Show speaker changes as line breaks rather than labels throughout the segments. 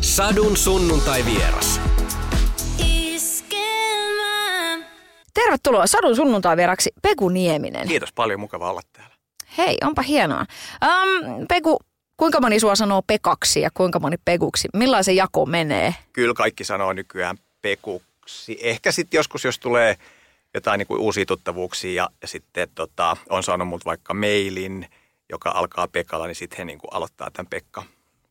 Sadun sunnuntai vieras.
Tervetuloa Sadun sunnuntai vieraksi Peku Nieminen.
Kiitos paljon, mukava olla täällä.
Hei, onpa hienoa. Um, Peku, kuinka moni sua sanoo Pekaksi ja kuinka moni Pekuksi? Millaisen jako menee?
Kyllä kaikki sanoo nykyään Pekuksi. Ehkä sitten joskus, jos tulee jotain niin kuin uusia tuttavuuksia ja, ja sitten tota, on saanut mut vaikka mailin, joka alkaa Pekalla, niin sitten he niin kuin aloittaa tämän Pekka,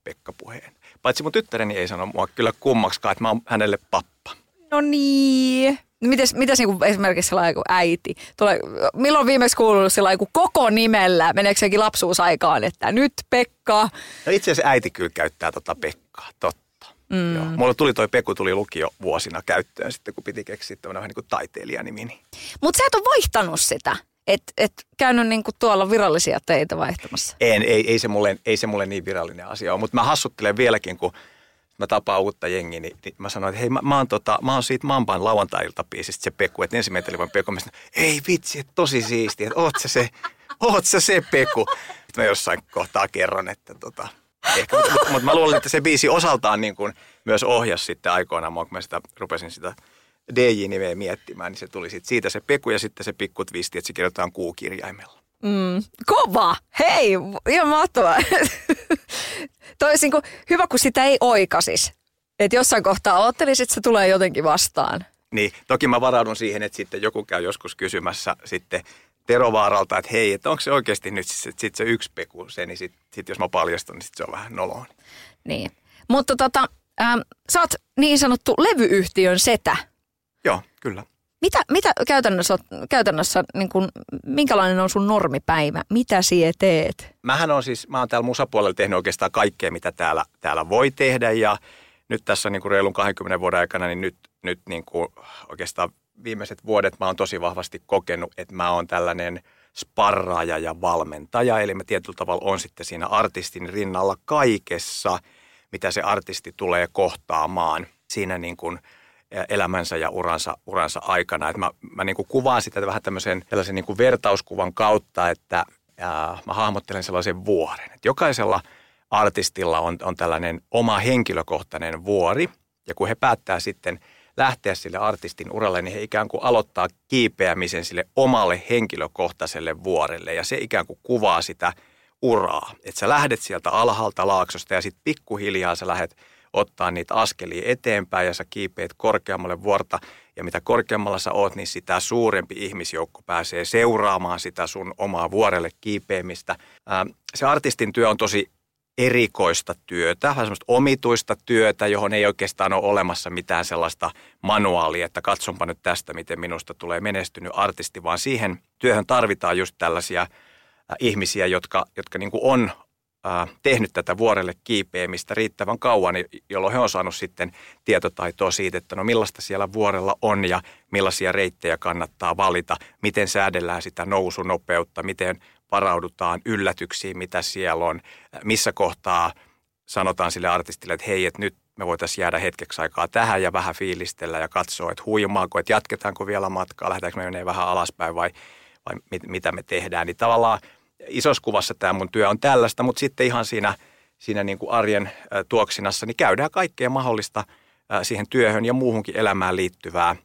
Pekka-puheen. Paitsi mun tyttäreni ei sano mua kyllä kummaksikaan, että mä oon hänelle pappa.
No niin. Mites, mites niinku esimerkiksi sellainen kuin äiti? Tulee, milloin viimeksi kuullut sellainen kuin koko nimellä? Meneekö sekin lapsuusaikaan, että nyt Pekka?
No itse asiassa äiti kyllä käyttää tota Pekkaa, totta. Mm. Joo. Mulla tuli toi Peku tuli lukio vuosina käyttöön sitten, kun piti keksiä tämmöinen vähän niin kuin taiteilijanimini.
Mutta sä et ole vaihtanut sitä. Et, et käynyt niinku tuolla virallisia teitä vaihtamassa.
En, ei, ei, se mulle, ei se mulle niin virallinen asia ole, mutta mä hassuttelen vieläkin, kun mä tapaan uutta jengiä, niin, niin mä sanoin, että hei, mä, mä, oon, tota, mä oon siitä Mampan lauantai-iltapiisistä se Peku, että ensin meitä oli Peku. Mä sanoin, ei vitsi, että tosi siistiä, että oot sä se, oot sä se Peku. Sitten mä jossain kohtaa kerron, että tota, ehkä, mutta, mutta, mutta, mä luulen, että se biisi osaltaan niin kuin myös ohjasi sitten aikoinaan, kun mä sitä, rupesin sitä DJ-nimeä miettimään, niin se tuli sit siitä se Peku ja sitten se pikku twisti, että se kirjoitetaan kuukirjaimella.
Mm, kova! Hei, ihan mahtavaa. Toisin kuin hyvä, kun sitä ei oikasis. Että jossain kohtaa ottelisit, että se tulee jotenkin vastaan.
Niin, toki mä varaudun siihen, että sitten joku käy joskus kysymässä sitten Tero Vaaralta, että hei, että onko se oikeasti nyt sit, sit se yksi peku se, niin sitten sit jos mä paljastun, niin sit se on vähän noloa.
Niin, mutta tota, ähm, sä oot niin sanottu levyyhtiön setä.
Joo, kyllä.
Mitä, mitä käytännössä, käytännössä niin kun, minkälainen on sun normipäivä? Mitä sie teet?
Mähän on siis, mä oon täällä musapuolella tehnyt oikeastaan kaikkea, mitä täällä, täällä voi tehdä ja nyt tässä niin kuin reilun 20 vuoden aikana, niin nyt, nyt niin kuin oikeastaan viimeiset vuodet mä oon tosi vahvasti kokenut, että mä oon tällainen sparraaja ja valmentaja. Eli mä tietyllä tavalla on sitten siinä artistin rinnalla kaikessa, mitä se artisti tulee kohtaamaan siinä niin kuin – elämänsä ja uransa, uransa aikana. Et mä mä niin kuin kuvaan sitä vähän tämmöisen tällaisen niin kuin vertauskuvan kautta, että ää, mä hahmottelen sellaisen vuoren. Et jokaisella artistilla on, on tällainen oma henkilökohtainen vuori, ja kun he päättää sitten lähteä sille artistin uralle, niin he ikään kuin aloittaa kiipeämisen sille omalle henkilökohtaiselle vuorelle, ja se ikään kuin kuvaa sitä uraa. Että sä lähdet sieltä alhaalta laaksosta ja sitten pikkuhiljaa sä lähdet ottaa niitä askelia eteenpäin ja sä kiipeät korkeammalle vuorta. Ja mitä korkeammalla sä oot, niin sitä suurempi ihmisjoukko pääsee seuraamaan sitä sun omaa vuorelle kiipeämistä. Se artistin työ on tosi erikoista työtä, vähän semmoista omituista työtä, johon ei oikeastaan ole olemassa mitään sellaista manuaalia, että katsonpa nyt tästä, miten minusta tulee menestynyt artisti, vaan siihen työhön tarvitaan just tällaisia ihmisiä, jotka, jotka niin kuin on tehnyt tätä vuorelle kiipeämistä riittävän kauan, jolloin he on saanut sitten tietotaitoa siitä, että no millaista siellä vuorella on ja millaisia reittejä kannattaa valita, miten säädellään sitä nousunopeutta, miten varaudutaan yllätyksiin, mitä siellä on, missä kohtaa sanotaan sille artistille, että hei, että nyt me voitaisiin jäädä hetkeksi aikaa tähän ja vähän fiilistellä ja katsoa, että huimaako, että jatketaanko vielä matkaa, lähdetäänkö me menee vähän alaspäin vai, vai mit, mitä me tehdään. Niin tavallaan isossa kuvassa tämä mun työ on tällaista, mutta sitten ihan siinä, siinä niin kuin arjen tuoksinassa niin käydään kaikkea mahdollista siihen työhön ja muuhunkin elämään liittyvää,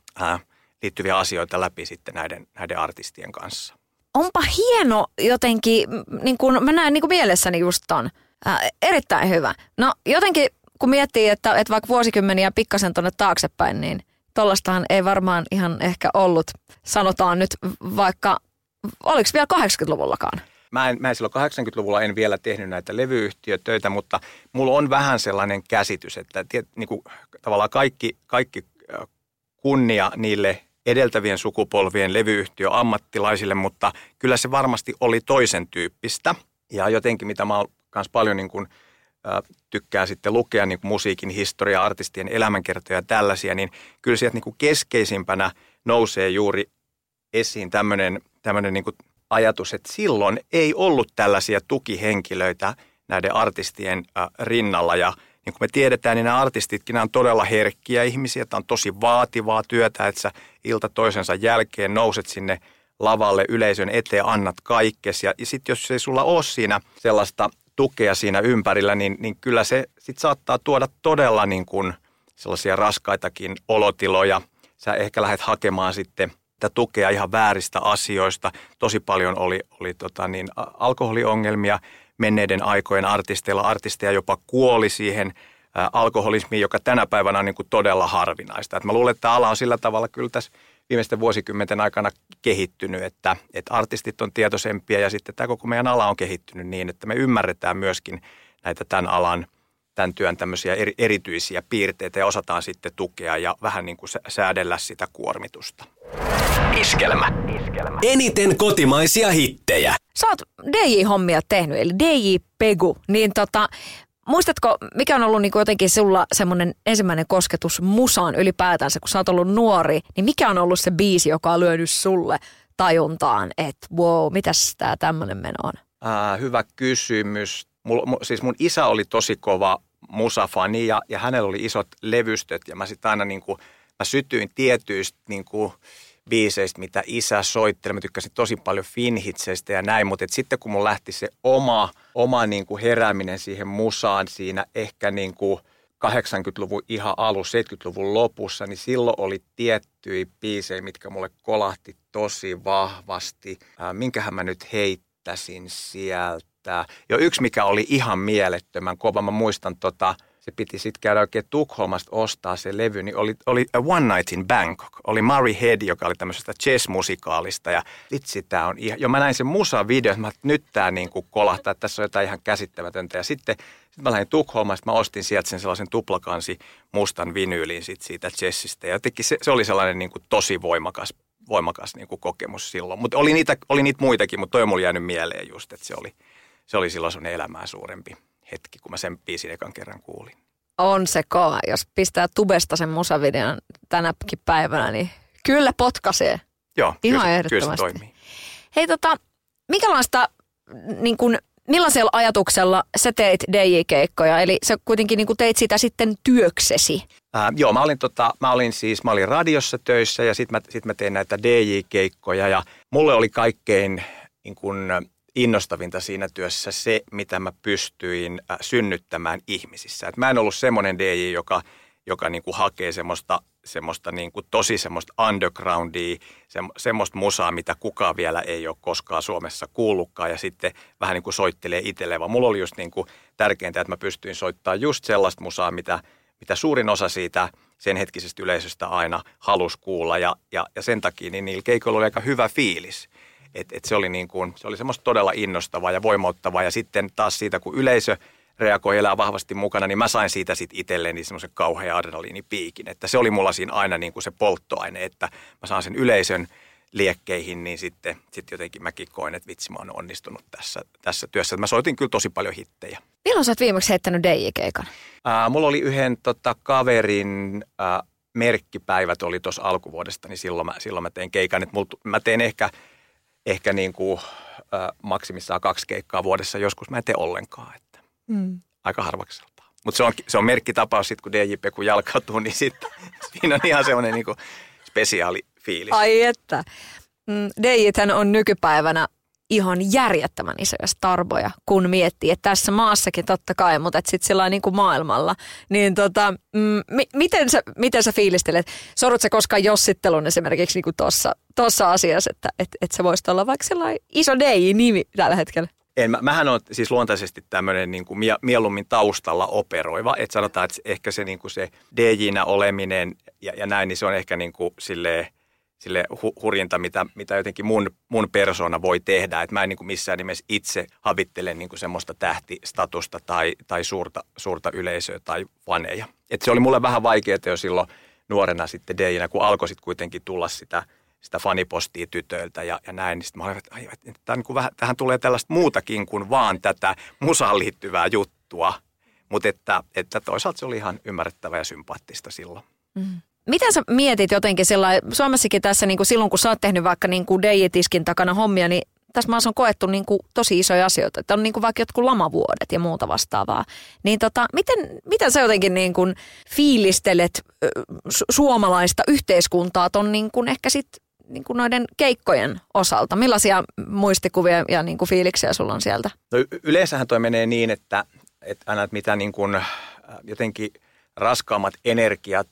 liittyviä asioita läpi sitten näiden, näiden artistien kanssa.
Onpa hieno jotenkin, niin kuin mä näen niin kuin mielessäni just ton. Äh, erittäin hyvä. No jotenkin kun miettii, että, että vaikka vuosikymmeniä pikkasen tuonne taaksepäin, niin tollastahan ei varmaan ihan ehkä ollut, sanotaan nyt vaikka, oliko vielä 80-luvullakaan?
Mä en, mä en silloin 80-luvulla en vielä tehnyt näitä levyyhtiötöitä, mutta mulla on vähän sellainen käsitys, että tiet, niin kuin, tavallaan kaikki, kaikki kunnia niille edeltävien sukupolvien levyyhtiöammattilaisille, mutta kyllä se varmasti oli toisen tyyppistä. Ja jotenkin, mitä mä oon myös paljon niin kuin, tykkää sitten lukea niin kuin musiikin historia, artistien elämänkertoja ja tällaisia, niin kyllä sieltä niin kuin keskeisimpänä nousee juuri esiin tämmöinen, tämmöinen niin kuin ajatus, että silloin ei ollut tällaisia tukihenkilöitä näiden artistien rinnalla ja niin kuin me tiedetään, niin nämä artistitkin nämä on todella herkkiä ihmisiä. Tämä on tosi vaativaa työtä, että sä ilta toisensa jälkeen nouset sinne lavalle yleisön eteen, annat kaikkes. Ja, ja sitten jos ei sulla ole siinä sellaista tukea siinä ympärillä, niin, niin kyllä se sit saattaa tuoda todella niin kuin sellaisia raskaitakin olotiloja. Sä ehkä lähdet hakemaan sitten tätä tukea ihan vääristä asioista. Tosi paljon oli, oli tota niin, alkoholiongelmia menneiden aikojen artisteilla. Artisteja jopa kuoli siihen alkoholismiin, joka tänä päivänä on niin kuin todella harvinaista. Et mä luulen, että ala on sillä tavalla kyllä tässä viimeisten vuosikymmenten aikana kehittynyt, että, että artistit on tietoisempia ja sitten tämä koko meidän ala on kehittynyt niin, että me ymmärretään myöskin näitä tämän alan, tämän työn tämmöisiä eri, erityisiä piirteitä ja osataan sitten tukea ja vähän niin kuin säädellä sitä kuormitusta.
Iskelmä. Iskelmä. Eniten kotimaisia hittejä.
Sä oot DJ-hommia tehnyt, eli DJ Pegu, niin tota, Muistatko, mikä on ollut niin jotenkin sulla semmoinen ensimmäinen kosketus musaan ylipäätänsä, kun sä oot ollut nuori, niin mikä on ollut se biisi, joka on lyönyt sulle tajuntaan, että wow, mitäs tää tämmöinen meno on?
Äh, hyvä kysymys. Mul, siis mun isä oli tosi kova musafani ja, ja hänellä oli isot levystöt ja mä sitten aina niin kuin, mä sytyin tietyistä niin kuin, biiseistä, mitä isä soitteli. Mä tykkäsin tosi paljon finhitseistä ja näin, mutta sitten kun mun lähti se oma, oma niin kuin herääminen siihen musaan siinä ehkä niin kuin 80-luvun ihan alussa, 70-luvun lopussa, niin silloin oli tiettyjä biisejä, mitkä mulle kolahti tosi vahvasti. Äh, minkähän mä nyt heittäisin sieltä? Jo yksi, mikä oli ihan mielettömän kova. Mä muistan tota, se piti sitten käydä oikein Tukholmasta ostaa se levy, niin oli, oli A One Night in Bangkok. Oli Murray Head, joka oli tämmöisestä chess-musikaalista ja vitsi, tämä on ihan, jo mä näin sen musa-video, että mä, nyt tämä niin kuin kolahtaa, että tässä on jotain ihan käsittämätöntä. Ja sitten sit mä lähdin Tukholmasta, mä ostin sieltä sen sellaisen tuplakansi mustan vinyylin sit siitä chessistä. Ja jotenkin se, se oli sellainen niin kuin tosi voimakas, voimakas niin kuin kokemus silloin. Mutta oli niitä, oli niitä muitakin, mutta toi on mulle jäänyt mieleen just, että se oli, se oli silloin sun elämää suurempi hetki, kun mä sen biisin ekan kerran kuulin.
On se kova. Jos pistää tubesta sen musavideon tänäkin päivänä, niin kyllä potkaisee.
Joo,
Ihan
kyllä,
ehdottomasti.
kyllä se toimii.
Hei tota, minkälaista, niin kun, millaisella ajatuksella sä teit DJ-keikkoja? Eli sä kuitenkin niin teit sitä sitten työksesi.
Ää, joo, mä olin, tota, mä olin siis, mä olin radiossa töissä ja sitten mä, sit mä tein näitä DJ-keikkoja ja mulle oli kaikkein niin kun, innostavinta siinä työssä se, mitä mä pystyin äh, synnyttämään ihmisissä. Et mä en ollut semmoinen DJ, joka, joka niin kuin hakee semmoista, semmoista niin kuin tosi semmoista undergroundia, semmoista musaa, mitä kukaan vielä ei ole koskaan Suomessa kuullutkaan ja sitten vähän niin kuin soittelee itselleen, vaan mulla oli just niin kuin tärkeintä, että mä pystyin soittamaan just sellaista musaa, mitä, mitä suurin osa siitä sen hetkisestä yleisöstä aina halusi kuulla ja, ja, ja sen takia niin niillä keikoilla oli aika hyvä fiilis. Et, et se oli, niin kuin, se oli semmoista todella innostavaa ja voimauttavaa. Ja sitten taas siitä, kun yleisö reagoi elää vahvasti mukana, niin mä sain siitä sitten itselleni semmoisen kauhean adrenaliinipiikin. Että se oli mulla siinä aina niin kuin se polttoaine, että mä saan sen yleisön liekkeihin, niin sitten, sitten jotenkin mäkin koin, että vitsi mä oon onnistunut tässä, tässä työssä. Mä soitin kyllä tosi paljon hittejä.
Milloin sä oot viimeksi heittänyt DJ-keikan?
Ää, mulla oli yhden tota, kaverin ää, merkkipäivät oli tuossa alkuvuodesta, niin silloin mä, silloin mä tein keikan. Et mul, mä teen ehkä – ehkä niin kuin, äh, maksimissaan kaksi keikkaa vuodessa. Joskus mä en tee ollenkaan. Että mm. Aika harvakseltaan. Mutta se on, se on merkkitapaus sitten, kun DJ Peku jalkautuu, niin sitten siinä on ihan semmoinen niin spesiaali fiilis.
Ai että. Mm, DJthän on nykypäivänä ihan järjettömän isoja starboja, kun miettii, että tässä maassakin totta kai, mutta sitten sillä niin kuin maailmalla. Niin tota, mm, mi- miten, sä, miten sä fiilistelet? Sorut sä koskaan jossittelun esimerkiksi niin tuossa tossa asiassa, että et, et sä voisit olla vaikka sellainen iso DJ-nimi tällä hetkellä?
En, mä, mähän on siis luontaisesti tämmöinen niin kuin mieluummin taustalla operoiva. Että sanotaan, että ehkä se, niin kuin se DJ-nä oleminen ja, ja näin, niin se on ehkä niin kuin silleen – sille hu- hurjinta, mitä, mitä jotenkin mun, mun persona voi tehdä. Että mä en niin kuin missään nimessä itse havittele niin kuin semmoista tähtistatusta tai, tai suurta, suurta yleisöä tai faneja. Et se oli mulle vähän vaikeaa jo silloin nuorena sitten DJ, kun alkoi sitten kuitenkin tulla sitä, sitä fanipostia tytöiltä ja, ja näin. Niin sitten mä olin, että, että niin kuin vähän, tähän tulee tällaista muutakin kuin vaan tätä musaan liittyvää juttua. Mutta että, että toisaalta se oli ihan ymmärrettävää ja sympaattista silloin. Mm.
Miten sä mietit jotenkin sillä Suomessakin tässä niin kuin silloin, kun sä oot tehnyt vaikka niin kuin DJ-tiskin takana hommia, niin tässä maassa on koettu niin kuin tosi isoja asioita. Että on niin kuin vaikka jotkut lamavuodet ja muuta vastaavaa. Niin tota, miten, miten sä jotenkin niin kuin fiilistelet su- suomalaista yhteiskuntaa ton niin kuin ehkä sit niin kuin noiden keikkojen osalta? Millaisia muistikuvia ja niin kuin fiiliksiä sulla on sieltä?
No yleensähän toi menee niin, että, että aina että mitä niin kuin, äh, jotenkin raskaammat energiat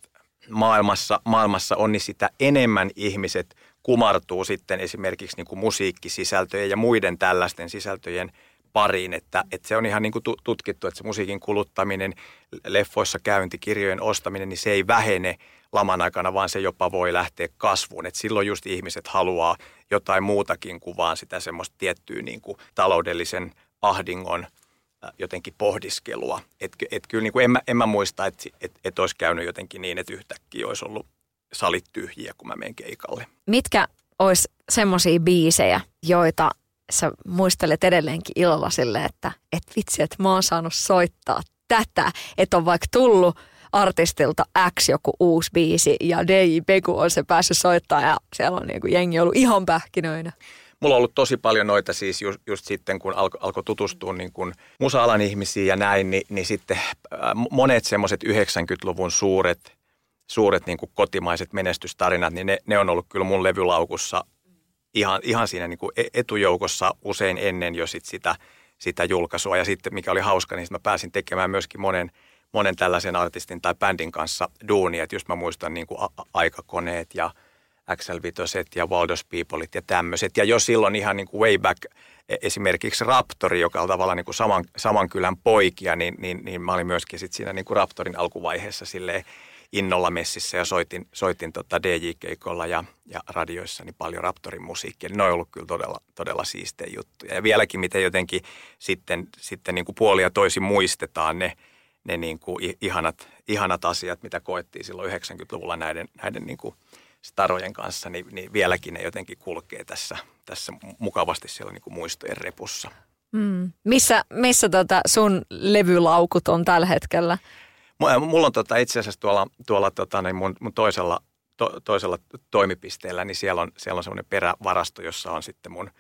maailmassa, maailmassa on, niin sitä enemmän ihmiset kumartuu sitten esimerkiksi niin kuin musiikkisisältöjen ja muiden tällaisten sisältöjen pariin, että, että se on ihan niin kuin tutkittu, että se musiikin kuluttaminen, leffoissa käynti, kirjojen ostaminen, niin se ei vähene laman aikana, vaan se jopa voi lähteä kasvuun. Et silloin just ihmiset haluaa jotain muutakin kuin vaan sitä semmoista tiettyä niin kuin taloudellisen ahdingon jotenkin pohdiskelua. Että et kyllä niin kuin en, mä, en mä muista, että et, et olisi käynyt jotenkin niin, että yhtäkkiä olisi ollut salit tyhjiä, kun mä menen keikalle.
Mitkä olisi semmoisia biisejä, joita sä muistelet edelleenkin ilolla sille, että et vitsi, että mä oon saanut soittaa tätä, että on vaikka tullut artistilta X joku uusi biisi ja DJ Beku on se päässyt soittaa ja siellä on niin jengi ollut ihan pähkinöinä.
Mulla on ollut tosi paljon noita siis just, just sitten, kun alkoi alko tutustua niin kuin musa-alan ihmisiin ja näin, niin, niin sitten äh, monet semmoiset 90-luvun suuret, suuret niin kotimaiset menestystarinat, niin ne, ne on ollut kyllä mun levylaukussa ihan, ihan siinä niin e-, etujoukossa usein ennen jo sit sitä, sitä julkaisua. Ja sitten mikä oli hauska, niin mä pääsin tekemään myöskin monen, monen tällaisen artistin tai bändin kanssa duunia. Että just mä muistan niin kuin aikakoneet ja XL Vitoset ja Waldos Peopleit ja tämmöiset. Ja jo silloin ihan niin kuin way back e-, esimerkiksi Raptori, joka on tavallaan niin kuin saman, saman kylän poikia, niin, niin, niin mä olin myöskin sit siinä niin kuin Raptorin alkuvaiheessa silleen innolla messissä ja soitin, soitin tota DJ-keikolla ja, ja radioissa niin paljon Raptorin musiikkia. Ne on ollut kyllä todella, todella siistejä juttuja. Ja vieläkin miten jotenkin sitten, sitten niin kuin puolia toisin muistetaan ne, ne niin kuin ihanat, ihanat asiat, mitä koettiin silloin 90-luvulla näiden, näiden niin kuin starojen kanssa, niin, niin vieläkin ne jotenkin kulkee tässä, tässä mukavasti siellä niin kuin muistojen repussa.
Mm. Missä, missä tota sun levylaukut on tällä hetkellä?
Mulla on tota, itse asiassa tuolla, tuolla tota, niin mun, mun toisella, to, toisella toimipisteellä, niin siellä on, siellä on semmoinen perävarasto, jossa on sitten mun,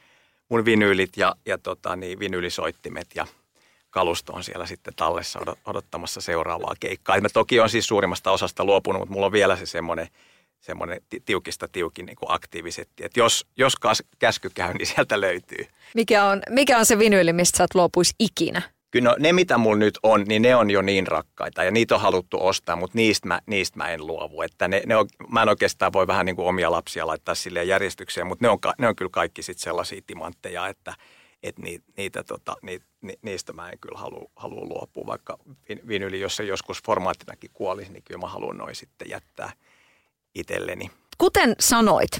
mun vinyylit ja, ja tota, niin vinyylisoittimet ja kalusto on siellä sitten tallessa odottamassa seuraavaa keikkaa. mä toki on siis suurimmasta osasta luopunut, mutta mulla on vielä se semmoinen, semmoinen tiukista tiukin niin aktiivisetti. Että jos, jos käsky käy, niin sieltä löytyy.
Mikä on, mikä on se vinyyli, mistä sä et luopuisi ikinä?
kyllä no, ne, mitä mulla nyt on, niin ne on jo niin rakkaita ja niitä on haluttu ostaa, mutta niistä mä, niistä mä en luovu. Että ne, ne on, mä en oikeastaan voi vähän niin kuin omia lapsia laittaa sille järjestykseen, mutta ne on, ne on kyllä kaikki sitten sellaisia timantteja, että, että niitä, niitä, tota, niitä, ni, niistä mä en kyllä halua, halua luopua, vaikka vinyli, jos se joskus formaattinakin kuolisi, niin kyllä mä haluan noin sitten jättää itselleni.
Kuten sanoit,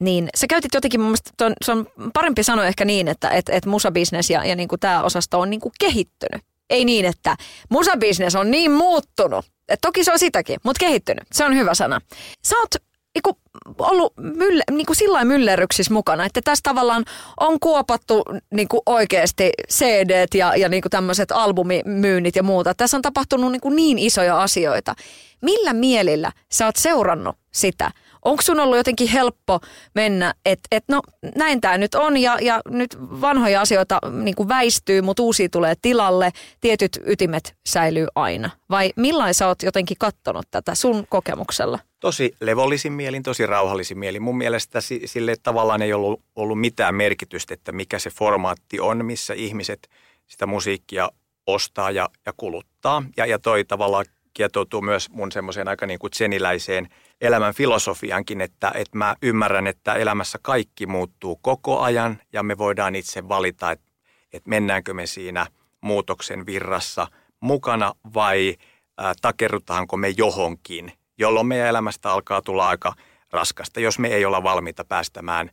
niin sä käytit jotenkin, mun mielestä se on parempi sanoa ehkä niin, että et, et musabisnes ja, ja niin kuin tämä osasto on niin kuin kehittynyt. Ei niin, että musabisnes on niin muuttunut. Et toki se on sitäkin, mutta kehittynyt. Se on hyvä sana. Sä oot niinku, ollut mylle, niinku sillä myllerryksissä mukana, että tässä tavallaan on kuopattu niinku oikeasti cd ja, ja niinku tämmöiset albumimyynnit ja muuta. Tässä on tapahtunut niinku niin isoja asioita. Millä mielillä sä oot seurannut sitä? Onko sun ollut jotenkin helppo mennä, että et no näin tämä nyt on ja, ja nyt vanhoja asioita niin kuin väistyy, mutta uusia tulee tilalle, tietyt ytimet säilyy aina? Vai millainen sä oot jotenkin kattonut tätä sun kokemuksella?
Tosi levollisin mielin, tosi rauhallisin mielin. Mun mielestä sille tavallaan ei ollut, ollut mitään merkitystä, että mikä se formaatti on, missä ihmiset sitä musiikkia ostaa ja, ja kuluttaa. Ja, ja toi tavallaan kietoutuu myös mun semmoiseen aika niin kuin seniläiseen elämän filosofiankin, että, että mä ymmärrän, että elämässä kaikki muuttuu koko ajan ja me voidaan itse valita, että, että mennäänkö me siinä muutoksen virrassa mukana vai ää, takerrutaanko me johonkin, jolloin meidän elämästä alkaa tulla aika raskasta, jos me ei olla valmiita päästämään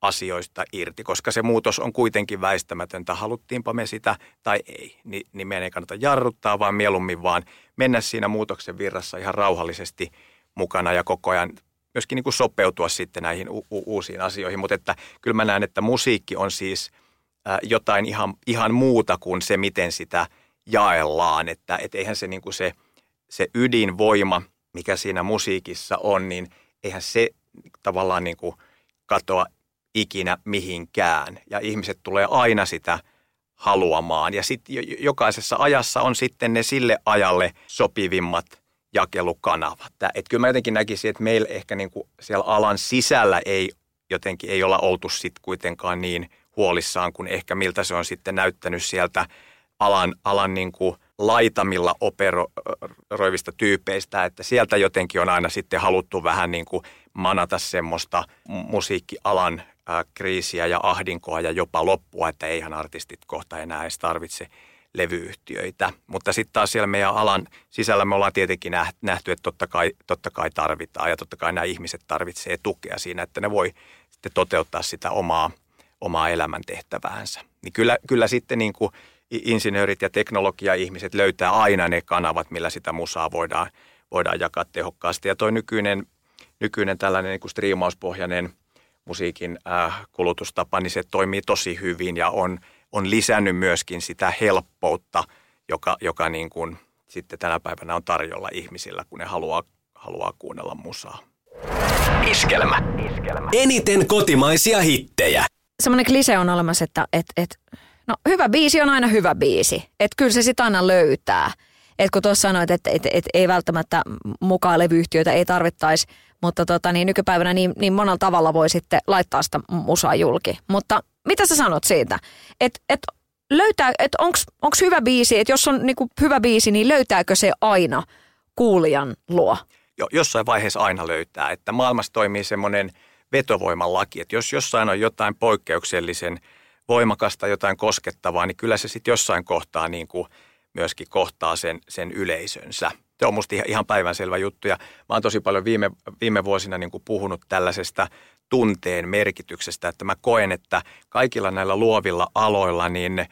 asioista irti, koska se muutos on kuitenkin väistämätöntä, haluttiinpa me sitä tai ei, niin, niin meidän ei kannata jarruttaa, vaan mieluummin vaan mennä siinä muutoksen virrassa ihan rauhallisesti mukana ja koko ajan myöskin niin kuin sopeutua sitten näihin u- u- uusiin asioihin. Mutta että kyllä mä näen, että musiikki on siis äh, jotain ihan, ihan muuta kuin se, miten sitä jaellaan. Että et eihän se, niin kuin se, se ydinvoima, mikä siinä musiikissa on, niin eihän se tavallaan niin kuin katoa ikinä mihinkään. Ja ihmiset tulee aina sitä haluamaan. Ja sitten jokaisessa ajassa on sitten ne sille ajalle sopivimmat jakelukanavat. Et kyllä mä jotenkin näkisin, että meillä ehkä niinku siellä alan sisällä ei jotenkin ei olla oltu sitten kuitenkaan niin huolissaan kuin ehkä miltä se on sitten näyttänyt sieltä alan, alan niin kuin laitamilla operoivista tyypeistä, että sieltä jotenkin on aina sitten haluttu vähän niin kuin manata semmoista musiikkialan kriisiä ja ahdinkoa ja jopa loppua, että eihän artistit kohta enää edes tarvitse levyyhtiöitä. Mutta sitten taas siellä meidän alan sisällä me ollaan tietenkin nähty, että totta kai, totta kai tarvitaan ja totta kai nämä ihmiset tarvitsee tukea siinä, että ne voi sitten toteuttaa sitä omaa, omaa elämäntehtäväänsä. Niin kyllä, kyllä sitten niin kuin insinöörit ja teknologia-ihmiset löytää aina ne kanavat, millä sitä musaa voidaan, voidaan jakaa tehokkaasti. Ja toi nykyinen, nykyinen tällainen niin kuin striimauspohjainen musiikin äh, kulutustapa, niin se toimii tosi hyvin ja on, on lisännyt myöskin sitä helppoutta, joka, joka niin kuin sitten tänä päivänä on tarjolla ihmisillä, kun ne haluaa, haluaa kuunnella musaa.
Iskelmä. Iskelmä. Eniten kotimaisia hittejä.
Semmoinen klise on olemassa, että et, et, no, hyvä biisi on aina hyvä biisi. Että kyllä se sitä aina löytää. Et kun tuossa sanoit, että et, et, ei välttämättä mukaan levyyhtiöitä ei tarvittaisi, mutta tota, niin nykypäivänä niin, niin monella tavalla voi sitten laittaa sitä musaa julki. Mutta mitä sä sanot siitä? Että et löytää, että onko hyvä biisi, että jos on niinku hyvä biisi, niin löytääkö se aina kuulijan luo?
Jo, jossain vaiheessa aina löytää, että maailmassa toimii semmoinen vetovoiman laki, että jos jossain on jotain poikkeuksellisen voimakasta, jotain koskettavaa, niin kyllä se sitten jossain kohtaa niin kuin myöskin kohtaa sen, sen yleisönsä. Se on musta ihan päivänselvä juttu. Ja mä oon tosi paljon viime, viime vuosina niin kuin puhunut tällaisesta tunteen merkityksestä, että mä koen, että kaikilla näillä luovilla aloilla niin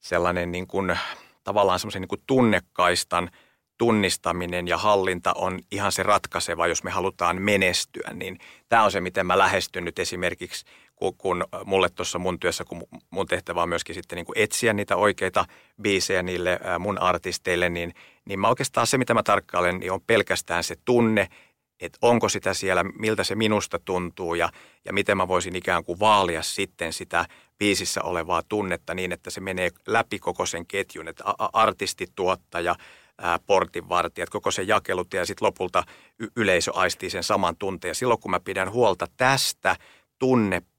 sellainen niin kuin, tavallaan semmoisen niin kuin tunnekaistan tunnistaminen ja hallinta on ihan se ratkaiseva, jos me halutaan menestyä, niin tämä on se, miten mä lähestyn nyt esimerkiksi, kun, kun mulle tuossa mun työssä, kun mun tehtävä on myöskin sitten niin kuin etsiä niitä oikeita biisejä niille mun artisteille, niin, niin mä oikeastaan se, mitä mä tarkkailen, niin on pelkästään se tunne että onko sitä siellä, miltä se minusta tuntuu ja, ja miten mä voisin ikään kuin vaalia sitten sitä biisissä olevaa tunnetta niin, että se menee läpi koko sen ketjun, että artisti, tuottaja, portinvartijat, koko se jakelut ja sitten lopulta y- yleisö aistii sen saman tunteen. Ja silloin kun mä pidän huolta tästä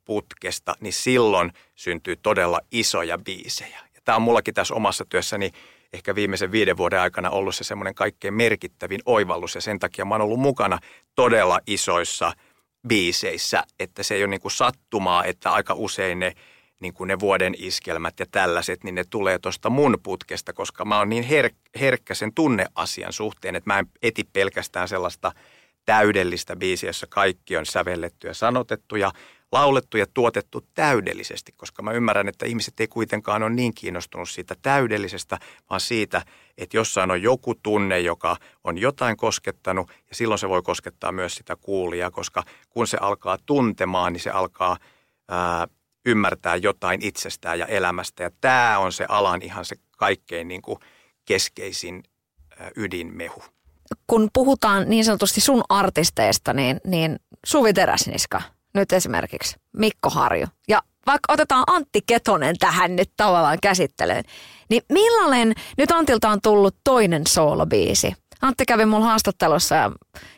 tunneputkesta, niin silloin syntyy todella isoja biisejä. Ja tämä on mullakin tässä omassa työssäni ehkä viimeisen viiden vuoden aikana ollut se semmoinen kaikkein merkittävin oivallus ja sen takia mä oon ollut mukana todella isoissa biiseissä, että se ei ole niin kuin sattumaa, että aika usein ne, niin kuin ne vuoden iskelmät ja tällaiset, niin ne tulee tuosta mun putkesta, koska mä oon niin her- herkkä sen tunneasian suhteen, että mä en eti pelkästään sellaista täydellistä biisiä, jossa kaikki on sävelletty ja sanotettu ja laulettu ja tuotettu täydellisesti, koska mä ymmärrän, että ihmiset ei kuitenkaan ole niin kiinnostunut siitä täydellisestä, vaan siitä, että jossain on joku tunne, joka on jotain koskettanut ja silloin se voi koskettaa myös sitä kuulijaa, koska kun se alkaa tuntemaan, niin se alkaa ää, ymmärtää jotain itsestään ja elämästä ja tämä on se alan ihan se kaikkein niin kuin keskeisin ää, ydinmehu.
Kun puhutaan niin sanotusti sun artisteista, niin, niin Suvi Teräsniska – nyt esimerkiksi Mikko Harju ja vaikka otetaan Antti Ketonen tähän nyt tavallaan käsittelyyn, niin millainen, nyt Antilta on tullut toinen soolobiisi. Antti kävi mulla haastattelussa ja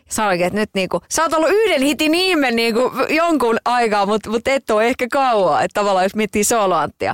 sanoikin, että nyt niinku, sä oot ollut yhden hitin ihme niinku jonkun aikaa, mutta mut et ole ehkä kauaa, että tavallaan jos miettii sooloanttia.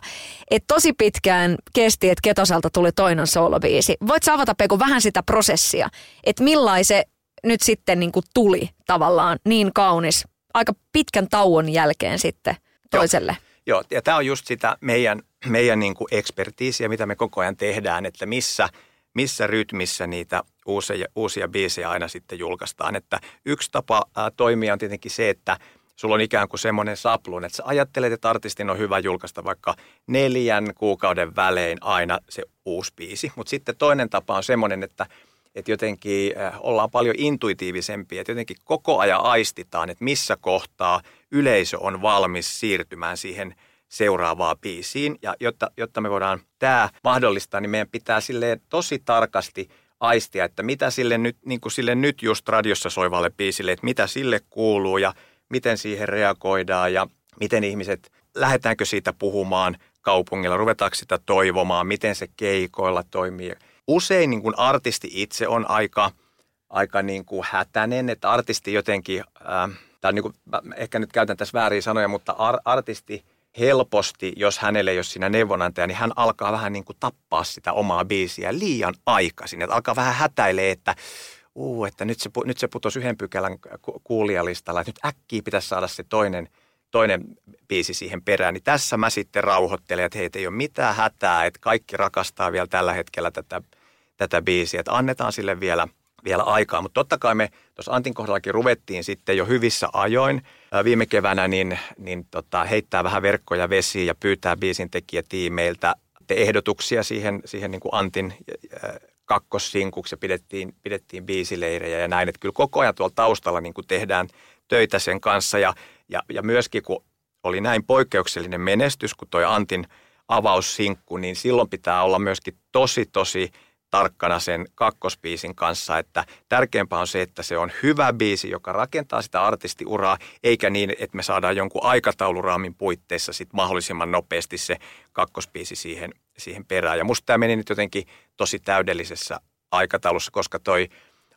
Että tosi pitkään kesti, että Ketoselta tuli toinen soolobiisi. Voit sä avata Peku vähän sitä prosessia, että millaisen nyt sitten niinku tuli tavallaan niin kaunis aika pitkän tauon jälkeen sitten toiselle.
Joo, Joo. ja tämä on just sitä meidän, meidän niin kuin ekspertiisiä, mitä me koko ajan tehdään, että missä, missä rytmissä niitä uusia, uusia biisejä aina sitten julkaistaan. Että yksi tapa toimia on tietenkin se, että sulla on ikään kuin semmoinen saplun, että sä ajattelet, että artistin on hyvä julkaista vaikka neljän kuukauden välein aina se uusi biisi. Mutta sitten toinen tapa on semmoinen, että että jotenkin äh, ollaan paljon intuitiivisempia, että jotenkin koko ajan aistitaan, että missä kohtaa yleisö on valmis siirtymään siihen seuraavaan biisiin. Ja jotta, jotta me voidaan tämä mahdollistaa, niin meidän pitää sille tosi tarkasti aistia, että mitä sille nyt, niin kuin sille nyt just radiossa soivalle biisille, että mitä sille kuuluu ja miten siihen reagoidaan ja miten ihmiset, lähdetäänkö siitä puhumaan kaupungilla, ruvetaanko sitä toivomaan, miten se keikoilla toimii – usein niin kuin artisti itse on aika, aika niin kuin hätäinen, että artisti jotenkin, äh, tai niin kuin, ehkä nyt käytän tässä väärin sanoja, mutta ar- artisti helposti, jos hänelle ei ole siinä neuvonantaja, niin hän alkaa vähän niin kuin tappaa sitä omaa biisiä liian aikaisin. Että alkaa vähän hätäilee, että uu, että nyt se, nyt se putosi yhden pykälän kuulijalistalla, että nyt äkkiä pitäisi saada se toinen, toinen biisi siihen perään. Niin tässä mä sitten rauhoittelen, että heitä ei ole mitään hätää, että kaikki rakastaa vielä tällä hetkellä tätä, tätä biisiä, että annetaan sille vielä, vielä aikaa. Mutta totta kai me tuossa Antin kohdallakin ruvettiin sitten jo hyvissä ajoin viime keväänä niin, niin tota, heittää vähän verkkoja vesiin ja pyytää biisin tekijätiimeiltä ehdotuksia siihen, siihen niin kuin Antin kakkossinkuksi ja pidettiin, pidettiin biisileirejä ja näin. Että kyllä koko ajan tuolla taustalla niin kuin tehdään töitä sen kanssa ja, ja, ja myöskin kun oli näin poikkeuksellinen menestys kuin toi Antin avaussinkku, niin silloin pitää olla myöskin tosi, tosi tarkkana sen kakkospiisin kanssa, että tärkeämpää on se, että se on hyvä biisi, joka rakentaa sitä artistiuraa, eikä niin, että me saadaan jonkun aikatauluraamin puitteissa sit mahdollisimman nopeasti se kakkospiisi siihen, siihen perään. Ja musta tämä meni nyt jotenkin tosi täydellisessä aikataulussa, koska toi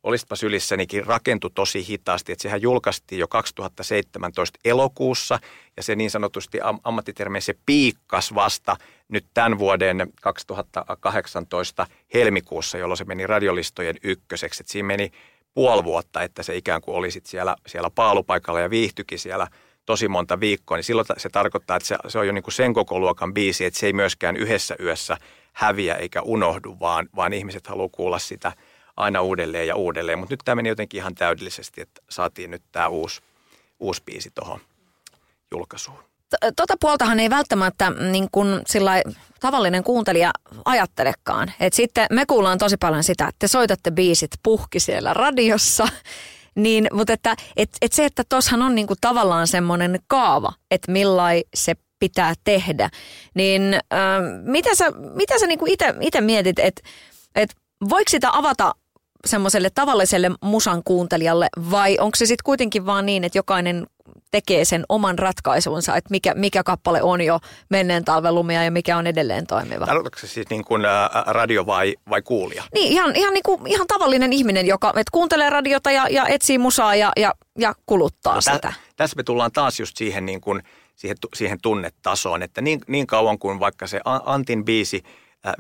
Olisipa sylissänikin rakentui tosi hitaasti, että sehän julkaistiin jo 2017 elokuussa ja se niin sanotusti ammattitermeen se piikkas vasta nyt tämän vuoden 2018 helmikuussa, jolloin se meni radiolistojen ykköseksi. Että siinä meni puoli vuotta, että se ikään kuin olisi siellä, siellä paalupaikalla ja viihtyikin siellä tosi monta viikkoa, niin silloin se tarkoittaa, että se, se on jo niin kuin sen koko luokan biisi, että se ei myöskään yhdessä yössä häviä eikä unohdu, vaan, vaan ihmiset haluaa kuulla sitä aina uudelleen ja uudelleen. Mutta nyt tämä meni jotenkin ihan täydellisesti, että saatiin nyt tämä uusi, uusi biisi tuohon julkaisuun
tota puoltahan ei välttämättä niin kuin sillä tavallinen kuuntelija ajattelekaan. Et sitten me kuullaan tosi paljon sitä, että te soitatte biisit puhki siellä radiossa. Niin, mutta että et, et se, että tuossahan on niinku tavallaan semmoinen kaava, että millai se pitää tehdä. Niin äh, mitä sä, mitä sä niinku itse mietit, että et voiko sitä avata semmoiselle tavalliselle musan kuuntelijalle vai onko se sitten kuitenkin vaan niin, että jokainen tekee sen oman ratkaisunsa, että mikä, mikä kappale on jo menneen talven lumia ja mikä on edelleen toimiva.
Tarkoitatko se siis niin kuin radio vai, vai kuulija?
Niin, ihan, ihan, niin kuin, ihan tavallinen ihminen, joka et kuuntelee radiota ja, ja etsii musaa ja, ja, ja kuluttaa no, sitä.
Tässä me tullaan taas just siihen, niin kuin, siihen, siihen tunnetasoon, että niin, niin kauan kuin vaikka se Antin biisi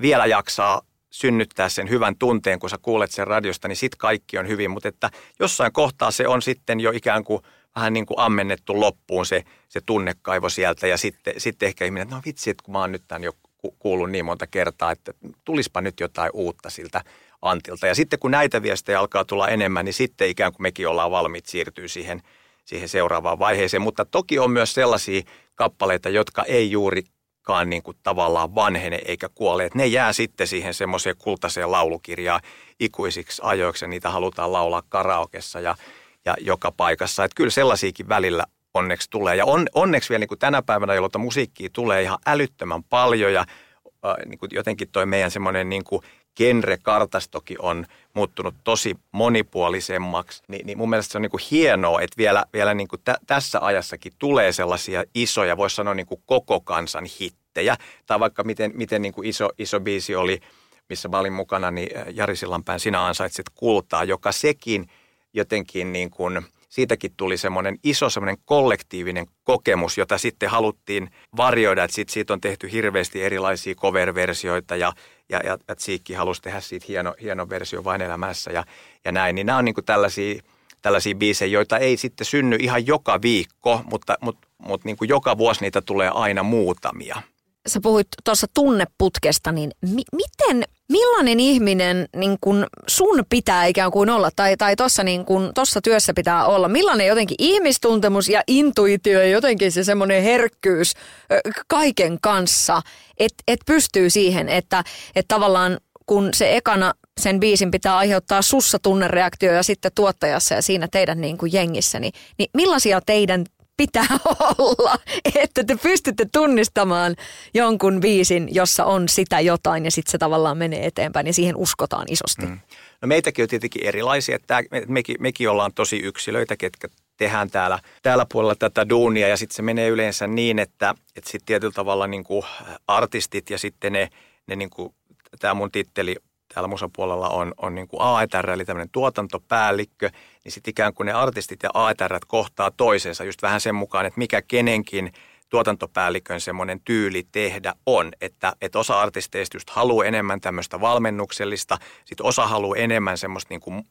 vielä jaksaa synnyttää sen hyvän tunteen, kun sä kuulet sen radiosta, niin sit kaikki on hyvin. Mutta että jossain kohtaa se on sitten jo ikään kuin vähän niin kuin ammennettu loppuun se, se tunnekaivo sieltä ja sitten, sitten ehkä ihminen, että no vitsi, että kun mä oon nyt tämän jo kuullut niin monta kertaa, että tulispa nyt jotain uutta siltä Antilta. Ja sitten kun näitä viestejä alkaa tulla enemmän, niin sitten ikään kuin mekin ollaan valmiit siirtyä siihen, siihen seuraavaan vaiheeseen. Mutta toki on myös sellaisia kappaleita, jotka ei juuri niin kuin tavallaan vanhene eikä kuole. Et ne jää sitten siihen semmoiseen kultaiseen laulukirjaan ikuisiksi ajoiksi ja niitä halutaan laulaa karaokessa ja, ja joka paikassa. Et kyllä sellaisiakin välillä onneksi tulee. Ja on, onneksi vielä niin kuin tänä päivänä, jolloin musiikkia tulee ihan älyttömän paljon ja äh, niin kuin jotenkin toi meidän semmoinen niin kuin genre-kartastokin on muuttunut tosi monipuolisemmaksi, niin, niin mun mielestä se on niin kuin hienoa, että vielä, vielä niin kuin tä, tässä ajassakin tulee sellaisia isoja, voisi sanoa niin kuin koko kansan hittejä, tai vaikka miten, miten niin kuin iso, iso biisi oli, missä mä olin mukana, niin äh, Jari Sillanpään Sinä ansaitset kultaa, joka sekin jotenkin niin kuin – siitäkin tuli semmoinen iso semmoinen kollektiivinen kokemus, jota sitten haluttiin varjoida, että siitä, siitä on tehty hirveästi erilaisia cover-versioita ja, ja, ja, ja Tsiikki halusi tehdä siitä hieno, hieno versio vain elämässä ja, ja näin. Niin nämä on niin kuin tällaisia, tällaisia biisejä, joita ei sitten synny ihan joka viikko, mutta, mutta, mutta niin kuin joka vuosi niitä tulee aina muutamia
sä puhuit tuossa tunneputkesta, niin mi- miten, millainen ihminen niin kun sun pitää ikään kuin olla, tai, tai tuossa niin kun, työssä pitää olla, millainen jotenkin ihmistuntemus ja intuitio ja jotenkin se semmoinen herkkyys kaiken kanssa, että et pystyy siihen, että et tavallaan kun se ekana sen biisin pitää aiheuttaa sussa tunnereaktio ja sitten tuottajassa ja siinä teidän niin kuin jengissä, niin, niin millaisia teidän pitää olla, että te pystytte tunnistamaan jonkun biisin, jossa on sitä jotain ja sitten se tavallaan menee eteenpäin ja siihen uskotaan isosti. Mm.
No meitäkin on tietenkin erilaisia, että mekin, mekin ollaan tosi yksilöitä, ketkä tehdään täällä, täällä puolella tätä duunia ja sitten se menee yleensä niin, että, että sitten tietyllä tavalla niin kuin artistit ja sitten ne, ne niin kuin, tämä mun titteli täällä musapuolella on, on niin kuin AETR, eli tämmöinen tuotantopäällikkö, niin sitten ikään kuin ne artistit ja AETR kohtaa toisensa just vähän sen mukaan, että mikä kenenkin tuotantopäällikön semmoinen tyyli tehdä on, että, että osa artisteista just haluaa enemmän tämmöistä valmennuksellista, sitten osa haluaa enemmän semmoista, niin kuin,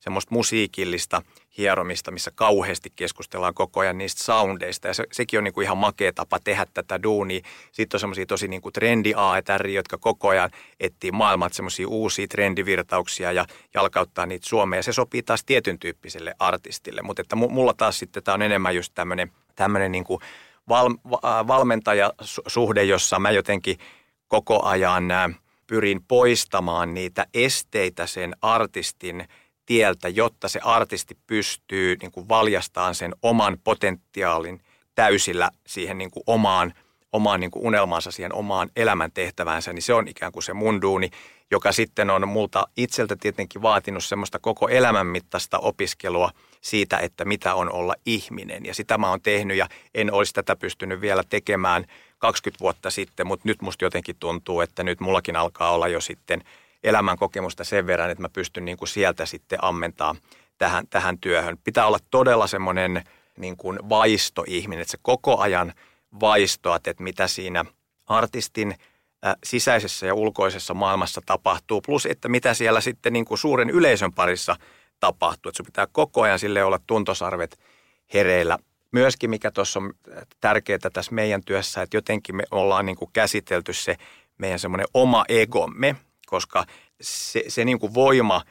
semmoista musiikillista hieromista, missä kauheasti keskustellaan koko ajan niistä soundeista. Ja se, sekin on niin kuin ihan makea tapa tehdä tätä duunia. Sitten on semmoisia tosi niin kuin trendi jotka koko ajan etsii maailmat semmoisia uusia trendivirtauksia ja jalkauttaa niitä Suomeen. Ja se sopii taas tietyn tyyppiselle artistille, mutta että mulla taas sitten tämä on enemmän just tämmöinen, tämmöinen niin kuin val, valmentajasuhde, jossa mä jotenkin koko ajan pyrin poistamaan niitä esteitä sen artistin tieltä, jotta se artisti pystyy niin kuin valjastamaan sen oman potentiaalin täysillä siihen niin kuin omaan, omaan niin kuin unelmaansa, siihen omaan elämäntehtäväänsä, niin se on ikään kuin se mun duuni, joka sitten on multa itseltä tietenkin vaatinut semmoista koko elämän mittaista opiskelua – siitä, että mitä on olla ihminen. Ja sitä mä oon tehnyt ja en olisi tätä pystynyt vielä tekemään 20 vuotta sitten, mutta nyt musta jotenkin tuntuu, että nyt mullakin alkaa olla jo sitten elämän kokemusta sen verran, että mä pystyn niin kuin sieltä sitten ammentaa tähän, tähän työhön. Pitää olla todella semmoinen niin kuin vaistoihminen, että se koko ajan vaistoat, että mitä siinä artistin sisäisessä ja ulkoisessa maailmassa tapahtuu, plus että mitä siellä sitten niin kuin suuren yleisön parissa – tapahtuu. Että sun pitää koko ajan sille olla tuntosarvet hereillä. Myöskin mikä tuossa on tärkeää tässä meidän työssä, että jotenkin me ollaan niin kuin käsitelty se meidän semmoinen oma egomme, koska se, se niin kuin voima,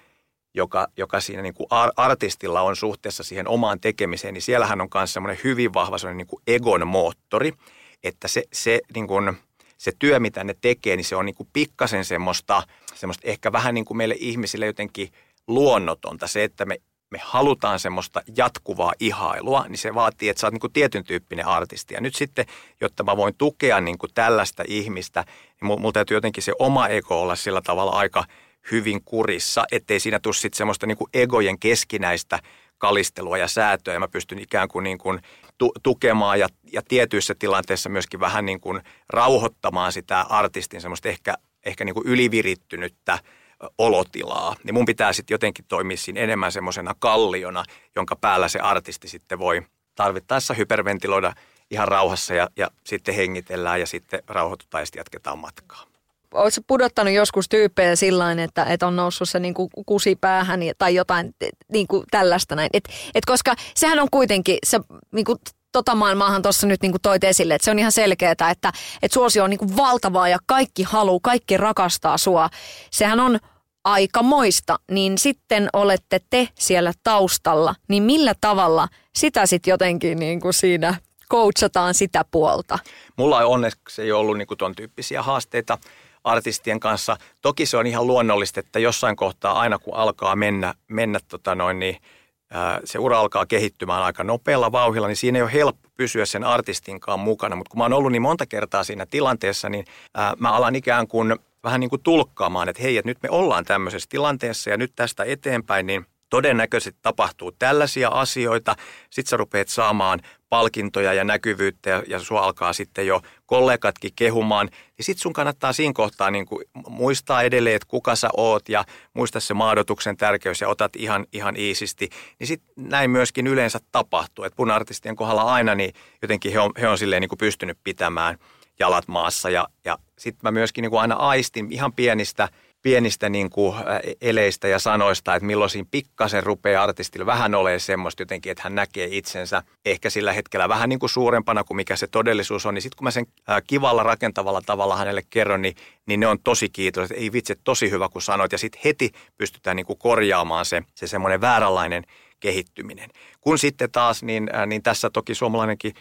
joka, joka siinä niin kuin artistilla on suhteessa siihen omaan tekemiseen, niin siellähän on myös semmoinen hyvin vahva semmoinen niin kuin egon moottori, että se, se, niin kuin, se työ, mitä ne tekee, niin se on niin kuin pikkasen semmoista, semmoista ehkä vähän niin kuin meille ihmisille jotenkin – luonnotonta. Se, että me, me halutaan semmoista jatkuvaa ihailua, niin se vaatii, että sä oot niin kuin tietyn tyyppinen artisti. Ja nyt sitten, jotta mä voin tukea niin kuin tällaista ihmistä, niin mulla täytyy jotenkin se oma ego olla sillä tavalla aika hyvin kurissa, ettei siinä tule sitten semmoista niin kuin egojen keskinäistä kalistelua ja säätöä. Ja mä pystyn ikään kuin, niin kuin tu- tukemaan ja, ja tietyissä tilanteissa myöskin vähän niin kuin rauhoittamaan sitä artistin semmoista ehkä, ehkä niin kuin ylivirittynyttä olotilaa, niin mun pitää sitten jotenkin toimia siinä enemmän semmoisena kalliona, jonka päällä se artisti sitten voi tarvittaessa hyperventiloida ihan rauhassa ja, ja sitten hengitellään ja sitten rauhoitutaan ja sitten jatketaan matkaa.
Oletko pudottanut joskus tyyppejä sillä että, että on noussut se niin kuin kusi päähän tai jotain niin kuin tällaista näin? Et, et koska sehän on kuitenkin, se niin kuin tota maailmaahan tuossa nyt niin kuin toit esille, että se on ihan selkeää, että, että suosio on niin kuin valtavaa ja kaikki haluaa, kaikki rakastaa sua. Sehän on aika moista, niin sitten olette te siellä taustalla, niin millä tavalla sitä sitten jotenkin niin kuin siinä coachataan sitä puolta?
Mulla ei onneksi ei ollut niin kuin ton tyyppisiä haasteita artistien kanssa. Toki se on ihan luonnollista, että jossain kohtaa aina kun alkaa mennä, mennä tota noin, niin – se ura alkaa kehittymään aika nopealla vauhilla, niin siinä ei ole helppo pysyä sen artistinkaan mukana. Mutta kun mä oon ollut niin monta kertaa siinä tilanteessa, niin mä alan ikään kuin vähän niin kuin tulkkaamaan, että hei, että nyt me ollaan tämmöisessä tilanteessa ja nyt tästä eteenpäin, niin todennäköisesti tapahtuu tällaisia asioita. Sitten sä rupeat saamaan palkintoja ja näkyvyyttä ja, ja sua alkaa sitten jo kollegatkin kehumaan. Ja sitten sun kannattaa siinä kohtaa niin kuin muistaa edelleen, että kuka sä oot ja muista se maadotuksen tärkeys ja otat ihan, ihan iisisti. Niin sitten näin myöskin yleensä tapahtuu. Että puna-artistien kohdalla aina niin jotenkin he on, he on silleen niin kuin pystynyt pitämään jalat maassa. Ja, ja sitten mä myöskin niin kuin aina aistin ihan pienistä – pienistä niin kuin eleistä ja sanoista, että milloin siinä pikkasen rupeaa artistilla vähän olemaan semmoista jotenkin, että hän näkee itsensä ehkä sillä hetkellä vähän niin kuin suurempana kuin mikä se todellisuus on. Niin sitten kun mä sen kivalla rakentavalla tavalla hänelle kerron, niin, niin ne on tosi että ei vitsi, tosi hyvä kun sanoit. Ja sitten heti pystytään niin kuin korjaamaan se, se semmoinen vääränlainen kehittyminen. Kun sitten taas, niin, niin tässä toki suomalainenkin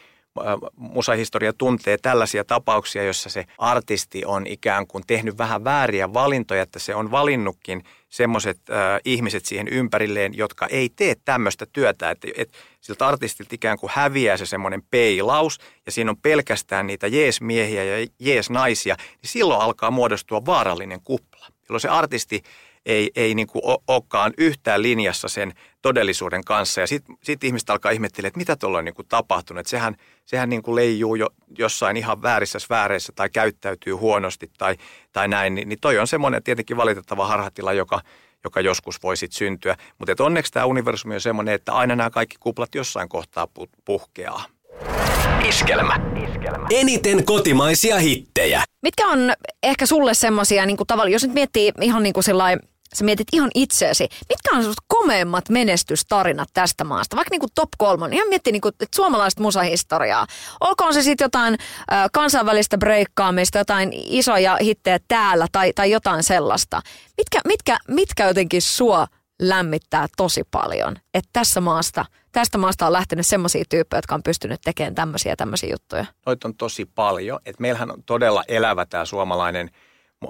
musahistoria tuntee tällaisia tapauksia, jossa se artisti on ikään kuin tehnyt vähän vääriä valintoja, että se on valinnutkin semmoiset äh, ihmiset siihen ympärilleen, jotka ei tee tämmöistä työtä, että et, siltä artistilta ikään kuin häviää se semmoinen peilaus ja siinä on pelkästään niitä jeesmiehiä ja jeesnaisia, niin silloin alkaa muodostua vaarallinen kupla. Jolloin se artisti ei, ei niin kuin olekaan yhtään linjassa sen todellisuuden kanssa. Ja sitten sit ihmiset alkaa ihmettelemään, että mitä tuolla on niin kuin tapahtunut. Että sehän sehän niin kuin leijuu jo jossain ihan väärissä sfääreissä tai käyttäytyy huonosti tai, tai näin. Niin, niin toi on semmoinen tietenkin valitettava harhatila, joka, joka joskus voi sitten syntyä. Mutta onneksi tämä universumi on semmoinen, että aina nämä kaikki kuplat jossain kohtaa puhkeaa.
Iskelmä. Iskelmä. Eniten kotimaisia hittejä.
Mitkä on ehkä sulle semmoisia, niin tavalla, jos nyt miettii ihan niin kuin sellainen sä mietit ihan itseäsi, mitkä on sellaiset komeimmat menestystarinat tästä maasta? Vaikka niinku top kolmon, ihan miettii niinku, että suomalaista musahistoriaa. Olkoon se sitten jotain ö, kansainvälistä breikkaamista, jotain isoja hittejä täällä tai, tai jotain sellaista. Mitkä, mitkä, mitkä jotenkin sua lämmittää tosi paljon, että tässä maasta, tästä maasta on lähtenyt semmoisia tyyppejä, jotka on pystynyt tekemään tämmöisiä tämmöisiä juttuja?
Noita on tosi paljon. Et meillähän on todella elävä tämä suomalainen –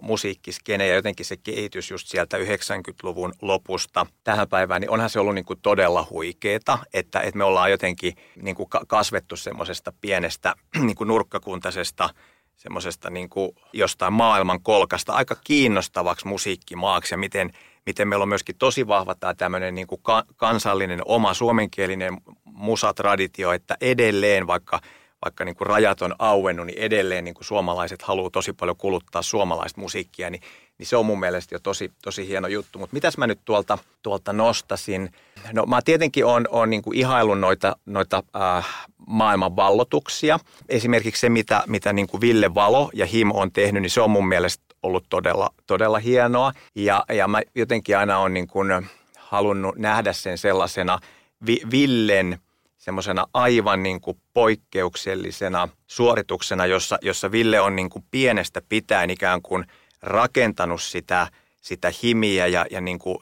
musiikkiskene ja jotenkin se kehitys just sieltä 90-luvun lopusta tähän päivään, niin onhan se ollut niin kuin todella huikeeta, että, että me ollaan jotenkin niin kuin kasvettu semmoisesta pienestä niin kuin nurkkakuntaisesta semmoisesta niin kuin jostain maailman kolkasta aika kiinnostavaksi musiikkimaaksi ja miten, miten meillä on myöskin tosi vahva tämä tämmöinen niin kuin kansallinen oma suomenkielinen musatraditio, että edelleen vaikka – vaikka niin kuin rajat on auennut, niin edelleen niin kuin suomalaiset haluaa tosi paljon kuluttaa suomalaista musiikkia, niin, niin se on mun mielestä jo tosi, tosi hieno juttu. Mutta mitäs mä nyt tuolta, tuolta nostasin? No mä tietenkin on, on niin kuin ihailun noita, noita äh, maailman vallotuksia. Esimerkiksi se, mitä, mitä niin kuin Ville Valo ja Him on tehnyt, niin se on mun mielestä ollut todella, todella hienoa. Ja, ja mä jotenkin aina on niin kuin halunnut nähdä sen sellaisena vi, Villen – semmoisena aivan niin kuin poikkeuksellisena suorituksena, jossa, jossa Ville on niin kuin pienestä pitäen ikään kuin rakentanut sitä, sitä himiä ja, ja niin kuin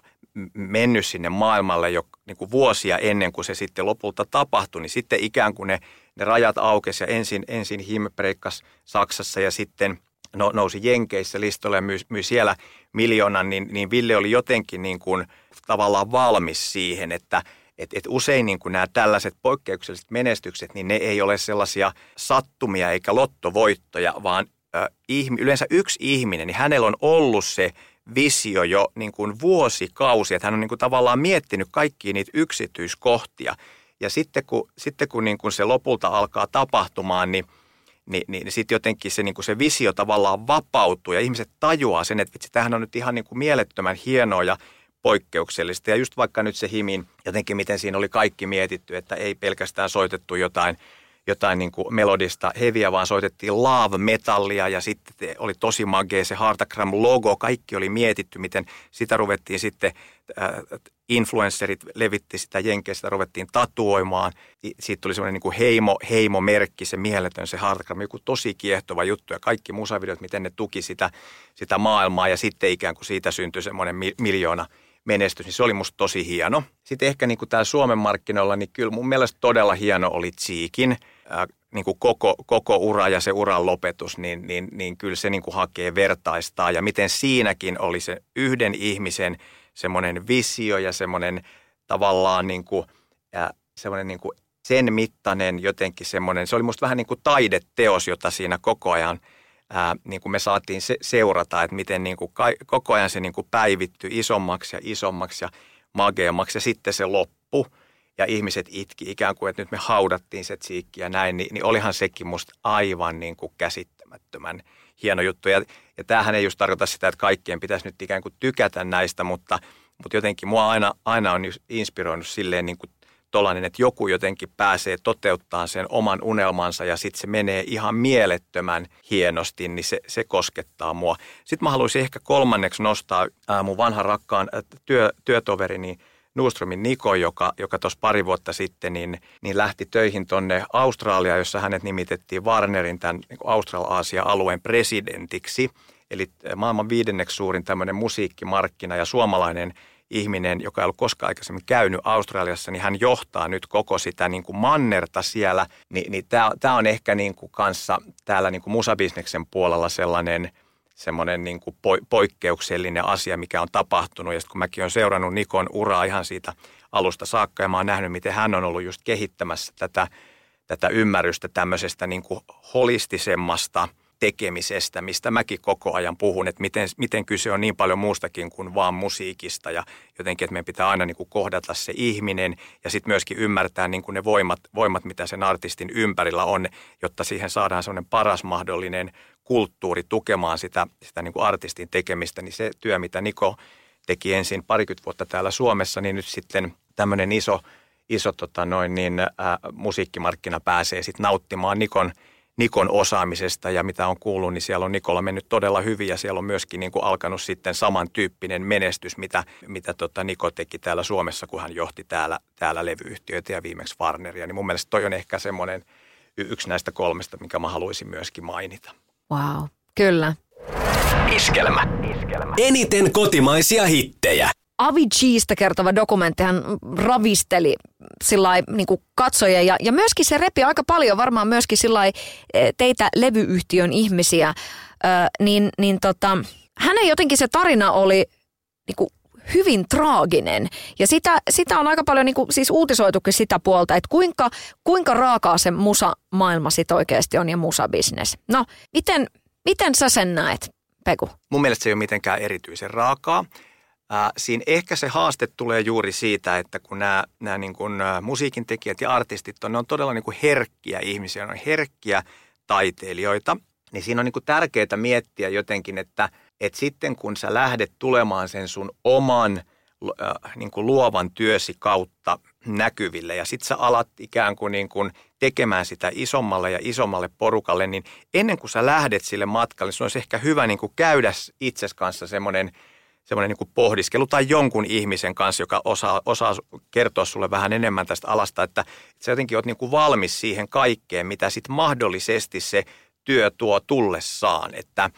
mennyt sinne maailmalle jo niin kuin vuosia ennen kuin se sitten lopulta tapahtui, niin sitten ikään kuin ne, ne rajat aukesi ja ensin, ensin him breikkasi Saksassa ja sitten no, nousi Jenkeissä listolle ja myi, myi siellä miljoonan, niin, niin Ville oli jotenkin niin kuin tavallaan valmis siihen, että – et, et usein niin nämä tällaiset poikkeukselliset menestykset, niin ne ei ole sellaisia sattumia eikä lottovoittoja, vaan ö, ihmi, yleensä yksi ihminen, niin hänellä on ollut se visio jo niin kuin vuosikausia, että hän on niin kuin tavallaan miettinyt kaikkia niitä yksityiskohtia. Ja sitten kun, sitten kun, niin kuin se lopulta alkaa tapahtumaan, niin niin, niin, niin sitten jotenkin se, niin kuin se visio tavallaan vapautuu ja ihmiset tajuaa sen, että vitsi, tämähän on nyt ihan niin kuin mielettömän hienoa ja poikkeuksellista. Ja just vaikka nyt se himin, jotenkin miten siinä oli kaikki mietitty, että ei pelkästään soitettu jotain, jotain niin kuin melodista heviä, vaan soitettiin love-metallia ja sitten oli tosi magea se Hartagram-logo. Kaikki oli mietitty, miten sitä ruvettiin sitten, äh, influencerit levitti sitä jenkeä, sitä ruvettiin tatuoimaan. Siitä tuli semmoinen niin kuin heimo, heimomerkki, se mieletön se Hartagram, joku tosi kiehtova juttu ja kaikki musavideot, miten ne tuki sitä, sitä maailmaa ja sitten ikään kuin siitä syntyi semmoinen miljoona – menestys, niin se oli musta tosi hieno. Sitten ehkä niin kuin täällä Suomen markkinoilla, niin kyllä mun mielestä todella hieno oli Tsiikin äh, niin kuin koko, koko ura ja se uran lopetus, niin, niin, niin kyllä se niin kuin hakee vertaistaa. Ja miten siinäkin oli se yhden ihmisen semmoinen visio ja semmoinen tavallaan niin kuin, äh, semmoinen niin kuin sen mittainen jotenkin semmoinen, se oli musta vähän niin kuin taideteos, jota siinä koko ajan – ää, niin kuin me saatiin se, seurata, että miten niin kuin ka, koko ajan se niin kuin päivittyi isommaksi ja isommaksi ja mageammaksi ja sitten se loppu ja ihmiset itki ikään kuin, että nyt me haudattiin se tsiikki ja näin, niin, niin olihan sekin musta aivan niin kuin käsittämättömän hieno juttu. Ja, ja tämähän ei just tarkoita sitä, että kaikkien pitäisi nyt ikään kuin tykätä näistä, mutta, mutta jotenkin mua aina, aina on inspiroinut silleen niin kuin tollainen, että joku jotenkin pääsee toteuttaa sen oman unelmansa ja sitten se menee ihan mielettömän hienosti, niin se, se koskettaa mua. Sitten mä haluaisin ehkä kolmanneksi nostaa ää, mun vanhan rakkaan työ, työtoverini Nuustromin Niko, joka, joka tuossa pari vuotta sitten niin, niin lähti töihin tuonne Australiaan, jossa hänet nimitettiin Warnerin tämän niin Austral-Aasia-alueen presidentiksi. Eli maailman viidenneksi suurin tämmöinen musiikkimarkkina ja suomalainen – ihminen, joka ei ollut koskaan aikaisemmin käynyt Australiassa, niin hän johtaa nyt koko sitä niin kuin mannerta siellä. Ni, niin tämä on ehkä niin kuin kanssa täällä niin kuin musabisneksen puolella sellainen semmoinen niin kuin poikkeuksellinen asia, mikä on tapahtunut. Ja sitten kun mäkin olen seurannut Nikon uraa ihan siitä alusta saakka ja mä oon nähnyt, miten hän on ollut just kehittämässä tätä, tätä ymmärrystä tämmöisestä niin kuin holistisemmasta – tekemisestä, mistä mäkin koko ajan puhun, että miten, miten kyse on niin paljon muustakin kuin vaan musiikista ja jotenkin, että meidän pitää aina niin kuin kohdata se ihminen ja sitten myöskin ymmärtää niin kuin ne voimat, voimat, mitä sen artistin ympärillä on, jotta siihen saadaan sellainen paras mahdollinen kulttuuri tukemaan sitä, sitä niin kuin artistin tekemistä, niin se työ, mitä Niko teki ensin parikymmentä vuotta täällä Suomessa, niin nyt sitten tämmöinen iso, iso tota noin, niin, ä, musiikkimarkkina pääsee sitten nauttimaan Nikon – Nikon osaamisesta ja mitä on kuullut, niin siellä on Nikolla mennyt todella hyvin ja siellä on myöskin niin kuin alkanut sitten samantyyppinen menestys, mitä, mitä tota Niko teki täällä Suomessa, kun hän johti täällä, täällä levyyhtiöitä ja viimeksi Warneria. Niin mun mielestä toi on ehkä semmoinen yksi näistä kolmesta, mikä mä haluaisin myöskin mainita.
Wow, kyllä.
Iskelmä. Iskelmä. Eniten kotimaisia hittejä.
Aviciista kertova dokumenttihan ravisteli sillä niin katsojia ja, ja myöskin se repi aika paljon varmaan myöskin sillä e, teitä levyyhtiön ihmisiä, ö, niin, niin tota, hänen jotenkin se tarina oli niin kuin hyvin traaginen. Ja sitä, sitä on aika paljon niin kuin, siis uutisoitukin sitä puolta, että kuinka, kuinka raakaa se musa-maailma sit oikeasti on ja musabisnes. No, miten, miten sä sen näet, Peku?
Mun mielestä se ei ole mitenkään erityisen raakaa. Äh, siinä ehkä se haaste tulee juuri siitä, että kun nämä, nämä niin kuin, äh, musiikin tekijät ja artistit on, ne on todella niin kuin herkkiä ihmisiä, ne on herkkiä taiteilijoita, niin siinä on niin kuin tärkeää miettiä jotenkin, että, että sitten kun sä lähdet tulemaan sen sun oman äh, niin kuin luovan työsi kautta näkyville ja sitten sä alat ikään kuin, niin kuin tekemään sitä isommalle ja isommalle porukalle, niin ennen kuin sä lähdet sille matkalle, niin sun olisi ehkä hyvä niin kuin käydä itses kanssa semmoinen – semmoinen niin pohdiskelu tai jonkun ihmisen kanssa, joka osaa, osaa kertoa sulle vähän enemmän tästä alasta, että, sä jotenkin oot niin kuin valmis siihen kaikkeen, mitä sitten mahdollisesti se työ tuo tullessaan. Että,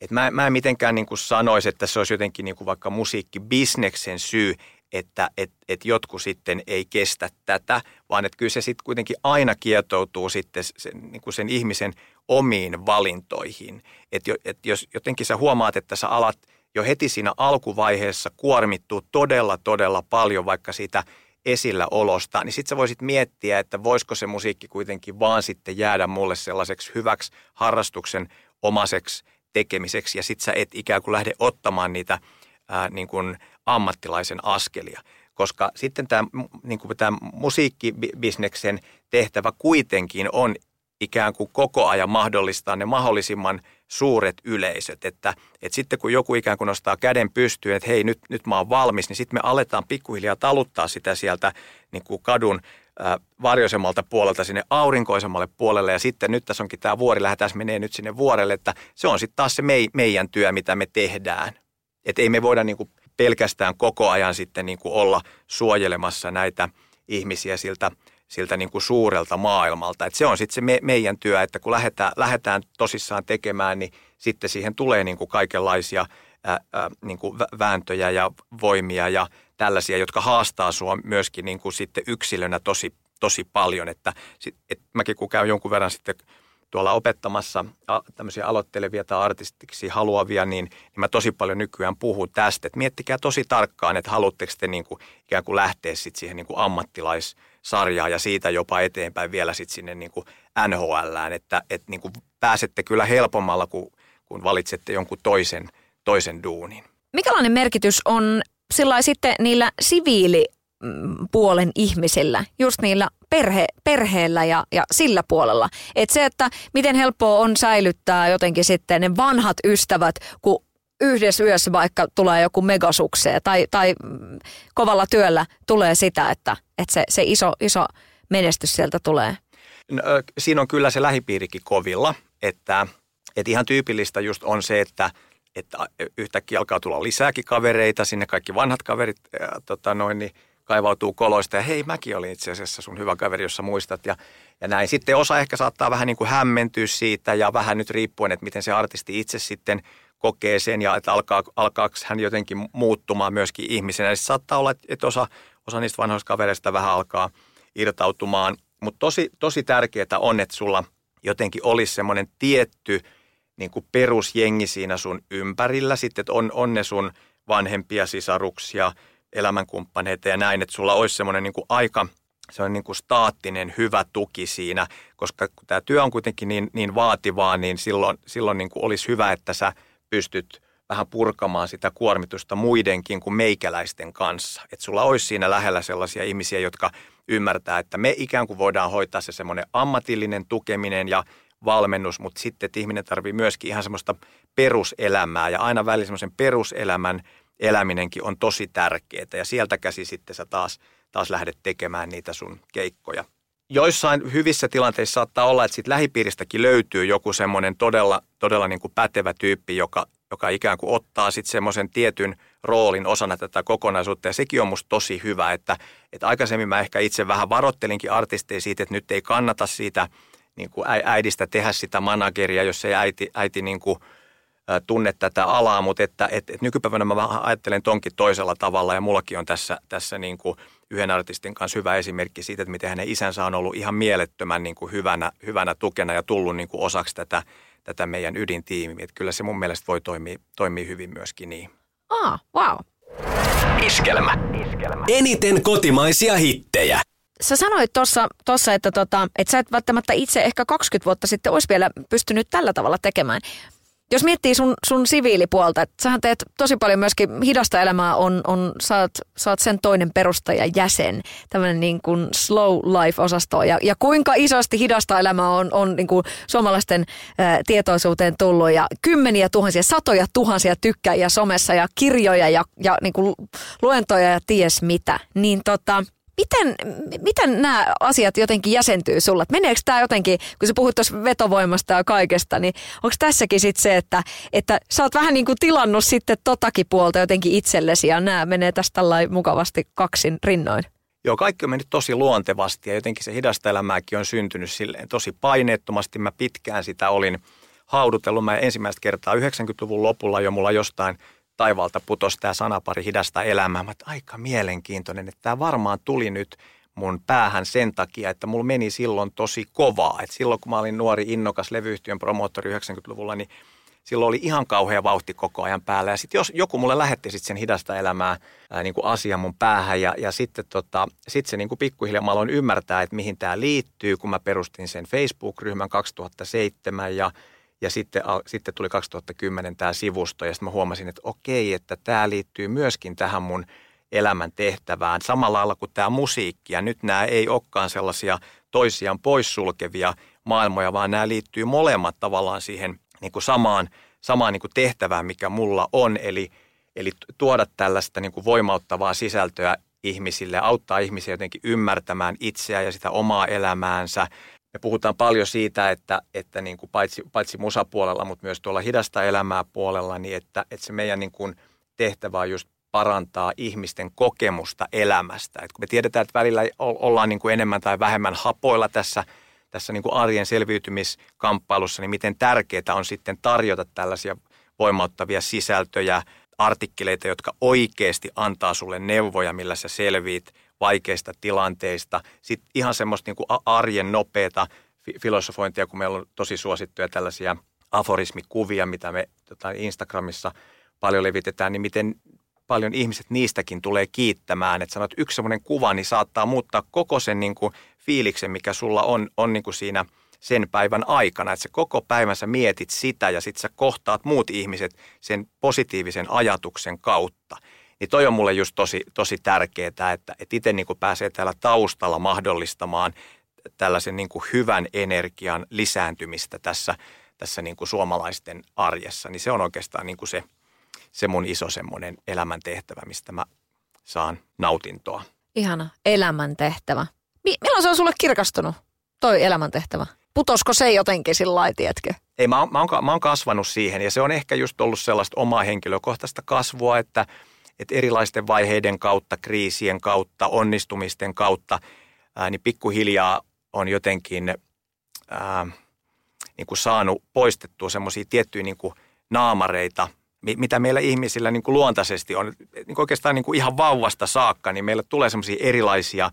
että mä, mä en mitenkään niin kuin sanoisi, että se olisi jotenkin niin kuin vaikka musiikkibisneksen syy, että et, et jotkut sitten ei kestä tätä, vaan että kyllä se sitten kuitenkin aina kietoutuu sitten sen, niin kuin sen ihmisen omiin valintoihin. Että et jos jotenkin sä huomaat, että sä alat – jo heti siinä alkuvaiheessa kuormittuu todella, todella paljon vaikka siitä esilläolosta, niin sitten sä voisit miettiä, että voisiko se musiikki kuitenkin vaan sitten jäädä mulle sellaiseksi hyväksi harrastuksen omaiseksi tekemiseksi ja sitten sä et ikään kuin lähde ottamaan niitä ää, niin kuin ammattilaisen askelia. Koska sitten tämä niin musiikkibisneksen tehtävä kuitenkin on ikään kuin koko ajan mahdollistaa ne mahdollisimman suuret yleisöt. Että, että sitten kun joku ikään kuin nostaa käden pystyyn, että hei nyt, nyt mä oon valmis, niin sitten me aletaan pikkuhiljaa taluttaa sitä sieltä niin kuin kadun varjoisemmalta puolelta sinne aurinkoisemmalle puolelle ja sitten nyt tässä onkin tämä vuori, lähdetään menee nyt sinne vuorelle, että se on sitten taas se mei, meidän työ, mitä me tehdään. Että ei me voida niin kuin pelkästään koko ajan sitten niin kuin olla suojelemassa näitä ihmisiä siltä siltä niin kuin suurelta maailmalta. Et se on sitten se me, meidän työ, että kun lähdetään, lähdetään tosissaan tekemään, niin sitten siihen tulee niin kuin kaikenlaisia ää, ää, niin kuin vääntöjä ja voimia ja tällaisia, jotka haastaa sinua myöskin niin kuin sitten yksilönä tosi, tosi paljon. Että sit, et mäkin kun käyn jonkun verran sitten tuolla opettamassa tämmöisiä aloittelevia tai artistiksi haluavia, niin, niin mä tosi paljon nykyään puhun tästä, että miettikää tosi tarkkaan, että haluatteko te niin kuin, ikään kuin lähteä sitten siihen niin kuin ammattilais sarjaa ja siitä jopa eteenpäin vielä sitten sinne niin kuin NHLään, että, että niin kuin pääsette kyllä helpommalla, kun, kun valitsette jonkun toisen, toisen duunin.
Mikälainen merkitys on sillä sitten niillä siviilipuolen ihmisillä, just niillä perhe, perheellä ja, ja sillä puolella. Että se, että miten helppoa on säilyttää jotenkin sitten ne vanhat ystävät, kun yhdessä yössä vaikka tulee joku megasukseen tai, tai kovalla työllä tulee sitä, että, että se, se iso, iso menestys sieltä tulee?
No, siinä on kyllä se lähipiirikin kovilla, että, että ihan tyypillistä just on se, että, että yhtäkkiä alkaa tulla lisääkin kavereita, sinne kaikki vanhat kaverit ää, tota noin, niin kaivautuu koloista ja hei mäkin olin itse asiassa sun hyvä kaveri, jossa muistat ja, ja näin. Sitten osa ehkä saattaa vähän niin kuin hämmentyä siitä ja vähän nyt riippuen, että miten se artisti itse sitten – kokee sen ja että alkaa, alkaako hän jotenkin muuttumaan myöskin ihmisenä. Siis saattaa olla, että osa, osa niistä vanhoista kavereista vähän alkaa irtautumaan, mutta tosi, tosi tärkeää on, että sulla jotenkin olisi semmoinen tietty niin kuin perusjengi siinä sun ympärillä. Sitten, että on, on ne sun vanhempia sisaruksia, elämänkumppaneita ja näin, että sulla olisi semmoinen niin kuin aika, se on niin kuin staattinen hyvä tuki siinä, koska kun tämä työ on kuitenkin niin, niin vaativaa, niin silloin, silloin niin kuin olisi hyvä, että sä pystyt vähän purkamaan sitä kuormitusta muidenkin kuin meikäläisten kanssa. Että sulla olisi siinä lähellä sellaisia ihmisiä, jotka ymmärtää, että me ikään kuin voidaan hoitaa se semmoinen ammatillinen tukeminen ja valmennus, mutta sitten että ihminen tarvii myöskin ihan semmoista peruselämää ja aina välillä semmoisen peruselämän eläminenkin on tosi tärkeää ja sieltä käsi sitten sä taas, taas lähdet tekemään niitä sun keikkoja. Joissain hyvissä tilanteissa saattaa olla, että siitä lähipiiristäkin löytyy joku semmoinen todella, todella niin kuin pätevä tyyppi, joka, joka ikään kuin ottaa sitten semmoisen tietyn roolin osana tätä kokonaisuutta. Ja sekin on musta tosi hyvä, että, että aikaisemmin mä ehkä itse vähän varottelinkin artisteja siitä, että nyt ei kannata siitä niin kuin äidistä tehdä sitä manageria, jos ei äiti, äiti niin kuin, tunne tätä alaa, mutta että, että, että nykypäivänä mä vähän ajattelen tonkin toisella tavalla ja mullakin on tässä, tässä niin kuin yhden artistin kanssa hyvä esimerkki siitä, että miten hänen isänsä on ollut ihan mielettömän niin kuin hyvänä, hyvänä tukena ja tullut niin kuin osaksi tätä, tätä meidän ydintiimiä. Että kyllä se mun mielestä voi toimia, toimia hyvin myöskin niin.
Ah, wow.
Iskelmä. Iskelmä. Eniten kotimaisia hittejä.
Sä sanoit tuossa, että, tota, että sä et välttämättä itse ehkä 20 vuotta sitten olisi vielä pystynyt tällä tavalla tekemään jos miettii sun, sun siviilipuolta, että sähän teet tosi paljon myöskin hidasta elämää, on, on, saat, saat sen toinen perustaja jäsen, tämmöinen niin kuin slow life-osasto. Ja, ja kuinka isosti hidasta elämää on, on niin kuin suomalaisten ää, tietoisuuteen tullut ja kymmeniä tuhansia, satoja tuhansia tykkäjiä somessa ja kirjoja ja, ja niin kuin luentoja ja ties mitä. Niin tota, miten, miten nämä asiat jotenkin jäsentyy sulla? Meneekö tämä jotenkin, kun sä puhut tuossa vetovoimasta ja kaikesta, niin onko tässäkin sitten se, että, että sä oot vähän niin kuin tilannut sitten totakin puolta jotenkin itsellesi ja nämä menee tästä mukavasti kaksin rinnoin?
Joo, kaikki on mennyt tosi luontevasti ja jotenkin se hidasta elämääkin on syntynyt silleen tosi paineettomasti. Mä pitkään sitä olin haudutellut. Mä ensimmäistä kertaa 90-luvun lopulla jo mulla jostain – taivaalta putosi tämä sanapari hidasta elämää. Mä aika mielenkiintoinen, että tämä varmaan tuli nyt mun päähän sen takia, että mulla meni silloin tosi kovaa. Et silloin kun mä olin nuori innokas levyyhtiön promoottori 90-luvulla, niin silloin oli ihan kauhea vauhti koko ajan päällä. Ja sitten jos joku mulle lähetti sit sen hidasta elämää ää, niin kuin asian mun päähän ja, ja sitten tota, sit se niin kuin pikkuhiljaa mä aloin ymmärtää, että mihin tämä liittyy, kun mä perustin sen Facebook-ryhmän 2007 ja ja sitten, sitten tuli 2010 tämä sivusto ja sitten mä huomasin, että okei, että tämä liittyy myöskin tähän mun elämän tehtävään samalla lailla kuin tämä musiikki. Ja nyt nämä ei olekaan sellaisia toisiaan poissulkevia maailmoja, vaan nämä liittyy molemmat tavallaan siihen niin kuin samaan, samaan niin kuin tehtävään, mikä mulla on. Eli, eli tuoda tällaista niin kuin voimauttavaa sisältöä ihmisille, auttaa ihmisiä jotenkin ymmärtämään itseä ja sitä omaa elämäänsä, me puhutaan paljon siitä, että, että niin kuin paitsi, paitsi musapuolella, mutta myös tuolla hidasta elämää puolella, niin että, että se meidän niin kuin tehtävä on just parantaa ihmisten kokemusta elämästä. Et kun me tiedetään, että välillä ollaan niin kuin enemmän tai vähemmän hapoilla tässä, tässä niin kuin arjen selviytymiskamppailussa, niin miten tärkeää on sitten tarjota tällaisia voimauttavia sisältöjä, artikkeleita, jotka oikeasti antaa sulle neuvoja, millä sä selviit vaikeista tilanteista. Sitten ihan semmoista niin kuin arjen nopeata filosofointia, kun meillä on tosi suosittuja tällaisia aforismikuvia, mitä me tota, Instagramissa paljon levitetään, niin miten paljon ihmiset niistäkin tulee kiittämään. Että sanot, yksi semmoinen kuva, niin saattaa muuttaa koko sen niin kuin fiiliksen, mikä sulla on, on niin kuin siinä sen päivän aikana. Että sä koko päivän sä mietit sitä ja sitten sä kohtaat muut ihmiset sen positiivisen ajatuksen kautta. Niin toi on mulle just tosi, tosi tärkeää, että, että itse niin kuin pääsee täällä taustalla mahdollistamaan tällaisen niin kuin hyvän energian lisääntymistä tässä, tässä niin kuin suomalaisten arjessa. Niin se on oikeastaan niin kuin se, se mun iso semmoinen elämäntehtävä, mistä mä saan nautintoa.
Ihana elämäntehtävä. Milloin se on sulle kirkastunut, toi elämäntehtävä? Putosko se jotenkin sillä lailla,
Ei, mä oon, mä, oon, mä oon kasvanut siihen ja se on ehkä just ollut sellaista omaa henkilökohtaista kasvua, että – että erilaisten vaiheiden kautta, kriisien kautta, onnistumisten kautta, ää, niin pikkuhiljaa on jotenkin ää, niin kuin saanut poistettua semmoisia tiettyjä niin kuin naamareita, mitä meillä ihmisillä niin kuin luontaisesti on. Niin kuin oikeastaan niin kuin ihan vauvasta saakka, niin meillä tulee semmoisia erilaisia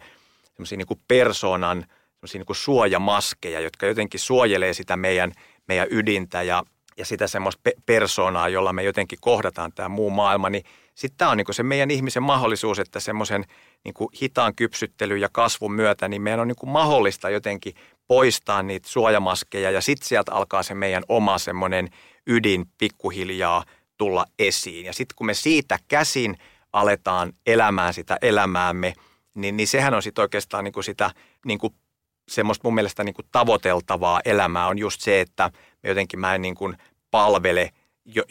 semmoisia niin kuin persoonan semmoisia niin kuin suojamaskeja, jotka jotenkin suojelee sitä meidän, meidän ydintä ja, ja sitä semmoista pe- persoonaa, jolla me jotenkin kohdataan tämä muu maailma, niin sitten tämä on niin kuin se meidän ihmisen mahdollisuus, että semmoisen niin hitaan kypsyttelyn ja kasvun myötä, niin meidän on niin kuin mahdollista jotenkin poistaa niitä suojamaskeja ja sitten sieltä alkaa se meidän oma semmoinen ydin pikkuhiljaa tulla esiin. Ja sitten kun me siitä käsin aletaan elämään sitä elämäämme, niin, niin sehän on sitten oikeastaan niin kuin sitä niin kuin semmoista mun mielestä niin kuin tavoiteltavaa elämää on just se, että me jotenkin mä en niin kuin palvele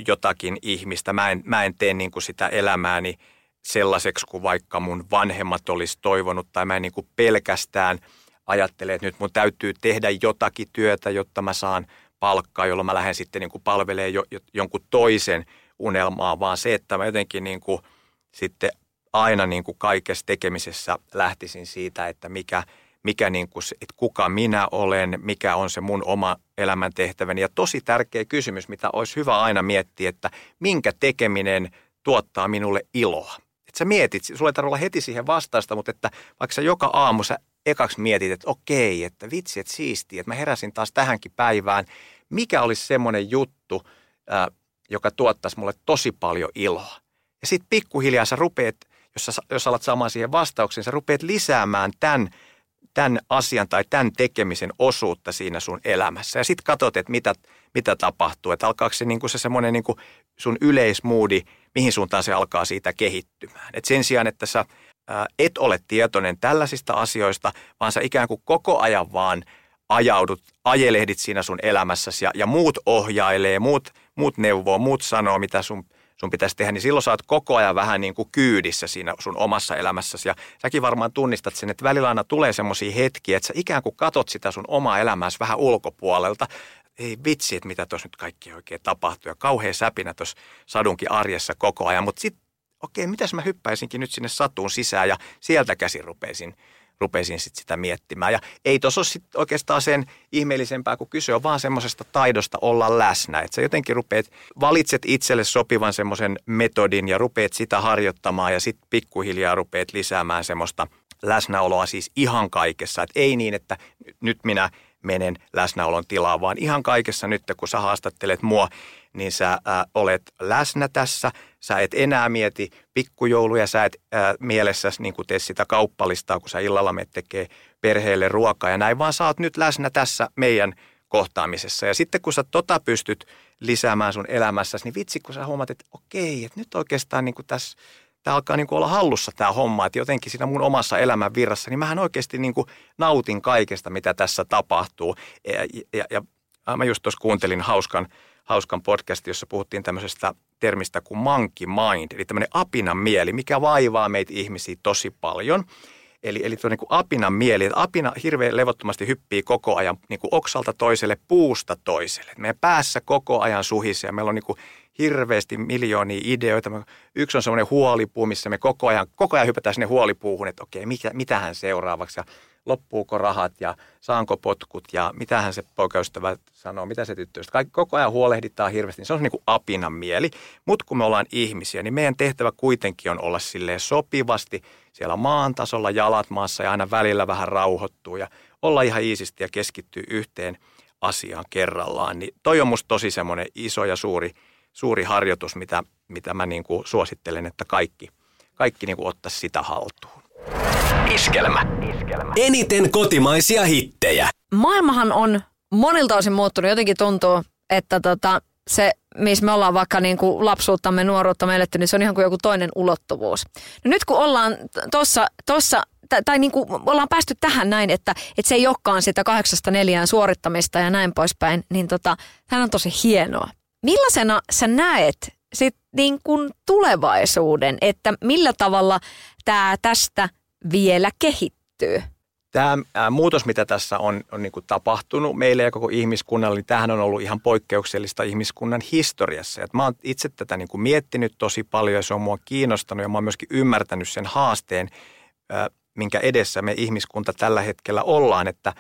jotakin ihmistä. Mä en, mä en tee niin kuin sitä elämääni sellaiseksi kuin vaikka mun vanhemmat olisi toivonut tai mä en niin kuin pelkästään ajattele, että nyt mun täytyy tehdä jotakin työtä, jotta mä saan palkkaa, jolloin mä lähden sitten niin kuin palvelemaan jo, jonkun toisen unelmaa, vaan se, että mä jotenkin niin kuin sitten aina niin kuin kaikessa tekemisessä lähtisin siitä, että mikä, mikä niin kuin, että kuka minä olen, mikä on se mun oma elämäntehtäväni. Ja tosi tärkeä kysymys, mitä olisi hyvä aina miettiä, että minkä tekeminen tuottaa minulle iloa. Että sä mietit, sulla ei tarvitse olla heti siihen vastausta, mutta että vaikka sä joka aamu sä ekaksi mietit, että okei, että vitsi, että siistiä, että mä heräsin taas tähänkin päivään. Mikä olisi semmoinen juttu, joka tuottaisi mulle tosi paljon iloa? Ja sitten pikkuhiljaa sä rupeat, jos, sä, jos alat saamaan siihen vastauksen, sä rupeat lisäämään tämän, tämän asian tai tämän tekemisen osuutta siinä sun elämässä. Ja sitten katsot, että mitä, mitä tapahtuu. Että alkaako se, niin se semmoinen niin sun yleismoodi, mihin suuntaan se alkaa siitä kehittymään. Et sen sijaan, että sä et ole tietoinen tällaisista asioista, vaan sä ikään kuin koko ajan vaan ajaudut, ajelehdit siinä sun elämässäsi ja, ja muut ohjailee, muut, muut neuvoo, muut sanoo, mitä sun sun pitäisi tehdä, niin silloin sä oot koko ajan vähän niin kuin kyydissä siinä sun omassa elämässäsi. Ja säkin varmaan tunnistat sen, että välillä aina tulee semmoisia hetkiä, että sä ikään kuin katot sitä sun omaa elämääsi vähän ulkopuolelta. Ei vitsi, että mitä tuossa nyt kaikki oikein tapahtuu. Ja kauhean säpinä tuossa sadunkin arjessa koko ajan. Mutta sitten, okei, mitäs mä hyppäisinkin nyt sinne satuun sisään ja sieltä käsin rupeisin rupesin sit sitä miettimään. Ja ei tuossa ole sit oikeastaan sen ihmeellisempää, kun kyse on vaan semmoisesta taidosta olla läsnä. Että sä jotenkin rupeat, valitset itselle sopivan semmoisen metodin ja rupeat sitä harjoittamaan ja sitten pikkuhiljaa rupeat lisäämään semmoista läsnäoloa siis ihan kaikessa. Että ei niin, että nyt minä menen läsnäolon tilaan, vaan ihan kaikessa nyt, kun sä haastattelet mua, niin sä äh, olet läsnä tässä. Sä et enää mieti pikkujouluja, sä et äh, mielessäsi niin tee sitä kauppalistaa, kun sä illalla me tekee perheelle ruokaa ja näin, vaan sä oot nyt läsnä tässä meidän kohtaamisessa. Ja sitten kun sä tota pystyt lisäämään sun elämässäsi, niin vitsi kun sä huomaat, että okei, että nyt oikeastaan niin tässä tämä alkaa niin kuin olla hallussa tämä homma, että jotenkin siinä mun omassa elämän virrassa, niin mähän oikeasti niin kuin nautin kaikesta, mitä tässä tapahtuu. Ja, ja, ja mä just tuossa kuuntelin hauskan, hauskan podcastin, jossa puhuttiin tämmöisestä termistä kuin monkey mind, eli tämmöinen apinan mieli, mikä vaivaa meitä ihmisiä tosi paljon. Eli, eli tuo niin kuin apinan mieli, että apina hirveän levottomasti hyppii koko ajan niin kuin oksalta toiselle, puusta toiselle. Meidän päässä koko ajan suhisee meillä on niin kuin hirveästi miljoonia ideoita. Yksi on semmoinen huolipuu, missä me koko ajan, koko ajan hypätään sinne huolipuuhun, että okei, mitä, mitähän seuraavaksi ja loppuuko rahat ja saanko potkut ja mitähän se poikaystävä sanoo, mitä se tyttöystä. Kaikki, koko ajan huolehditaan hirveästi. Se on niin kuin apinan mieli. Mutta kun me ollaan ihmisiä, niin meidän tehtävä kuitenkin on olla silleen sopivasti siellä maan tasolla jalat maassa ja aina välillä vähän rauhoittuu ja olla ihan iisisti ja keskittyä yhteen asiaan kerrallaan. Niin toi on musta tosi semmoinen iso ja suuri suuri harjoitus, mitä, mitä mä niin kuin suosittelen, että kaikki, kaikki niin kuin ottaisi sitä haltuun.
Iskelmä. Iskelmä. Eniten kotimaisia hittejä.
Maailmahan on monilta osin muuttunut. Jotenkin tuntuu, että tota, se, missä me ollaan vaikka niin kuin lapsuuttamme, nuoruutta eletty, niin se on ihan kuin joku toinen ulottuvuus. No nyt kun ollaan tuossa, tossa, tai niin kuin ollaan päästy tähän näin, että, että se ei olekaan sitä kahdeksasta neljään suorittamista ja näin poispäin, niin tota, tämä on tosi hienoa. Millaisena sä näet sit niin kuin tulevaisuuden, että millä tavalla tämä tästä vielä kehittyy?
Tämä muutos, mitä tässä on, on niin kuin tapahtunut meille ja koko ihmiskunnalle, niin tämähän on ollut ihan poikkeuksellista ihmiskunnan historiassa. Et mä oon itse tätä niin kuin miettinyt tosi paljon ja se on mua kiinnostanut ja mä oon myöskin ymmärtänyt sen haasteen, minkä edessä me ihmiskunta tällä hetkellä ollaan. Että,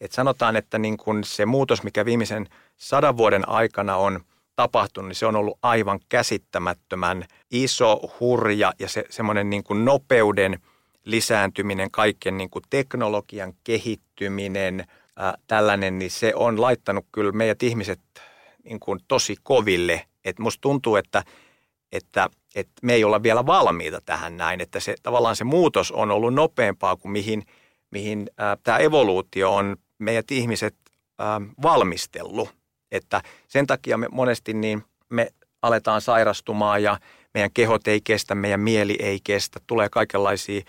että sanotaan, että niin kuin se muutos, mikä viimeisen sadan vuoden aikana on – tapahtunut, niin se on ollut aivan käsittämättömän iso, hurja ja se, semmoinen niin kuin nopeuden lisääntyminen, kaiken niin kuin teknologian kehittyminen, ää, tällainen, niin se on laittanut kyllä meidät ihmiset niin kuin tosi koville. Et musta tuntuu, että, että että me ei olla vielä valmiita tähän näin, että se, tavallaan se muutos on ollut nopeampaa kuin mihin, mihin tämä evoluutio on meidät ihmiset äh, valmistellut. Että sen takia me monesti niin me aletaan sairastumaan ja meidän kehot ei kestä, meidän mieli ei kestä, tulee kaikenlaisia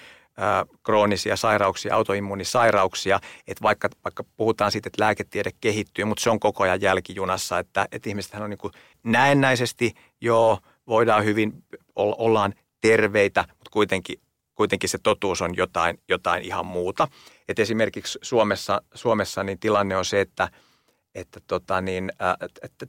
kroonisia sairauksia, autoimmuunisairauksia, että vaikka, vaikka puhutaan siitä, että lääketiede kehittyy, mutta se on koko ajan jälkijunassa, että, että ihmisethän on niin kuin näennäisesti, joo, voidaan hyvin, ollaan terveitä, mutta kuitenkin, kuitenkin se totuus on jotain, jotain ihan muuta. Et esimerkiksi Suomessa, Suomessa niin tilanne on se, että, että, tota niin,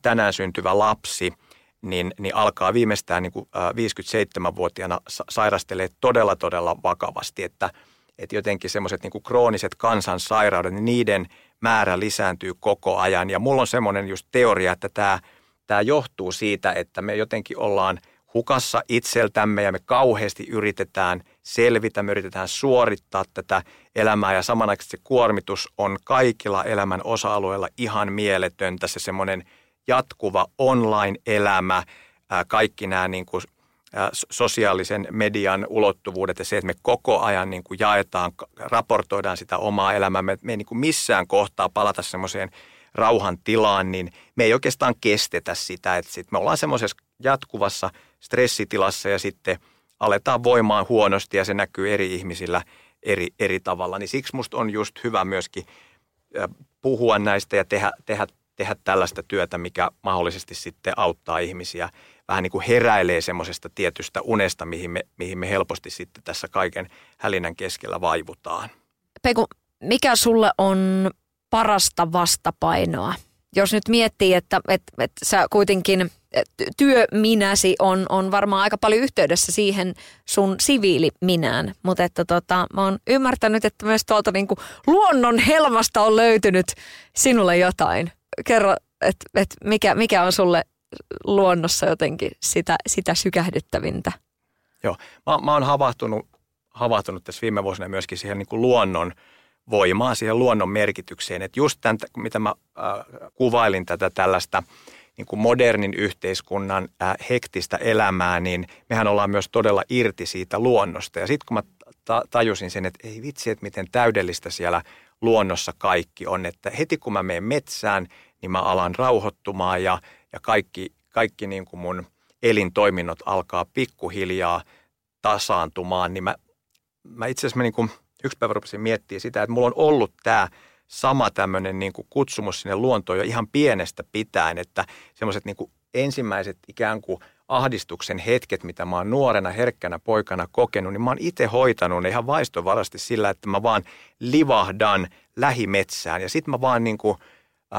tänään syntyvä lapsi – niin, niin alkaa viimeistään niin kuin 57-vuotiaana sairastelee todella, todella vakavasti, että, että jotenkin semmoiset niin krooniset kansansairaudet, niin niiden määrä lisääntyy koko ajan. Ja mulla on semmoinen just teoria, että tämä, tämä johtuu siitä, että me jotenkin ollaan hukassa itseltämme ja me kauheasti yritetään selvitä, me yritetään suorittaa tätä elämää ja samanaikaisesti se kuormitus on kaikilla elämän osa-alueilla ihan mieletöntä. Se semmoinen – jatkuva online-elämä, kaikki nämä niin kuin, sosiaalisen median ulottuvuudet ja se, että me koko ajan niin kuin jaetaan, raportoidaan sitä omaa elämäämme, me ei niin kuin missään kohtaa palata semmoiseen rauhan tilaan, niin me ei oikeastaan kestetä sitä, että sit me ollaan semmoisessa jatkuvassa stressitilassa ja sitten aletaan voimaan huonosti ja se näkyy eri ihmisillä eri, eri tavalla. Niin siksi musta on just hyvä myöskin puhua näistä ja tehdä, tehdä tehdä tällaista työtä, mikä mahdollisesti sitten auttaa ihmisiä vähän niin kuin heräilee semmoisesta tietystä unesta, mihin me, mihin me helposti sitten tässä kaiken hälinän keskellä vaivutaan.
Peiku, mikä sulle on parasta vastapainoa? Jos nyt miettii, että, että, että sä kuitenkin työminäsi on, on varmaan aika paljon yhteydessä siihen sun siviiliminään, mutta että tota, mä oon ymmärtänyt, että myös tuolta niin kuin luonnon helmasta on löytynyt sinulle jotain kerro, että et mikä, mikä on sulle luonnossa jotenkin sitä, sitä sykähdyttävintä?
Joo, mä, mä oon havahtunut, havahtunut tässä viime vuosina myöskin siihen niin kuin luonnon voimaan, siihen luonnon merkitykseen. Että just tämän, mitä mä äh, kuvailin tätä tällaista niin kuin modernin yhteiskunnan äh, hektistä elämää, niin mehän ollaan myös todella irti siitä luonnosta. Ja sitten kun mä ta- tajusin sen, että ei vitsi, että miten täydellistä siellä luonnossa kaikki on. Että heti kun mä menen metsään, niin mä alan rauhoittumaan ja, ja kaikki, kaikki niin kuin mun elintoiminnot alkaa pikkuhiljaa tasaantumaan. Niin mä, mä itse asiassa mä niin kuin yksi päivä rupesin miettimään sitä, että mulla on ollut tämä sama tämmöinen niin kuin kutsumus sinne luontoon jo ihan pienestä pitäen, että semmoiset niin ensimmäiset ikään kuin ahdistuksen hetket, mitä mä oon nuorena, herkkänä poikana kokenut, niin mä oon itse hoitanut ne ihan vaistovarasti sillä, että mä vaan livahdan lähimetsään ja sitten mä vaan niin kuin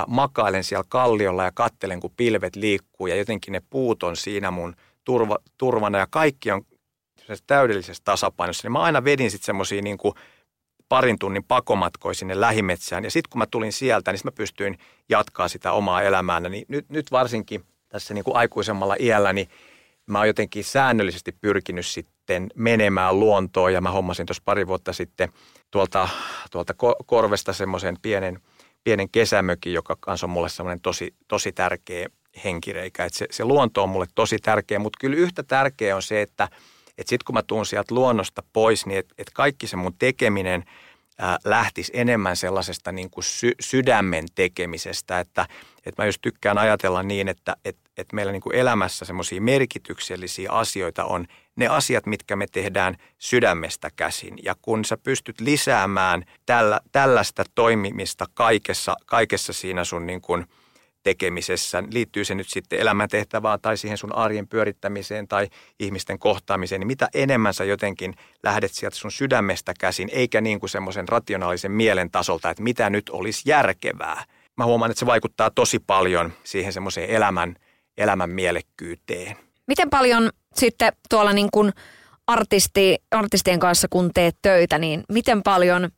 makailen siellä kalliolla ja kattelen, kun pilvet liikkuu ja jotenkin ne puut on siinä mun turva, turvana ja kaikki on täydellisessä tasapainossa. Niin mä aina vedin sitten semmoisia niin parin tunnin pakomatkoja sinne lähimetsään ja sitten kun mä tulin sieltä, niin mä pystyin jatkaa sitä omaa elämääni. Niin nyt, nyt varsinkin tässä niin kuin aikuisemmalla iällä, niin mä oon jotenkin säännöllisesti pyrkinyt sitten menemään luontoon ja mä hommasin tuossa pari vuotta sitten tuolta, tuolta korvesta semmoisen pienen, pienen kesämökin, joka kanssa on mulle semmoinen tosi, tosi tärkeä henkireikä. Et se, se luonto on mulle tosi tärkeä, mutta kyllä yhtä tärkeä on se, että et sitten kun mä tuun sieltä luonnosta pois, niin että et kaikki se mun tekeminen – lähtisi enemmän sellaisesta niin kuin sy- sydämen tekemisestä, että, että mä just tykkään ajatella niin, että, että, että meillä niin kuin elämässä semmoisia merkityksellisiä asioita on ne asiat, mitkä me tehdään sydämestä käsin. Ja kun sä pystyt lisäämään tällä, tällaista toimimista kaikessa, kaikessa siinä sun niin kuin – tekemisessä, liittyy se nyt sitten elämäntehtävään tai siihen sun arjen pyörittämiseen tai ihmisten kohtaamiseen, niin mitä enemmän sä jotenkin lähdet sieltä sun sydämestä käsin, eikä niin kuin semmoisen rationaalisen mielen tasolta, että mitä nyt olisi järkevää. Mä huomaan, että se vaikuttaa tosi paljon siihen semmoiseen elämän, elämän mielekkyyteen.
Miten paljon sitten tuolla niin kuin artisti, artistien kanssa, kun teet töitä, niin miten paljon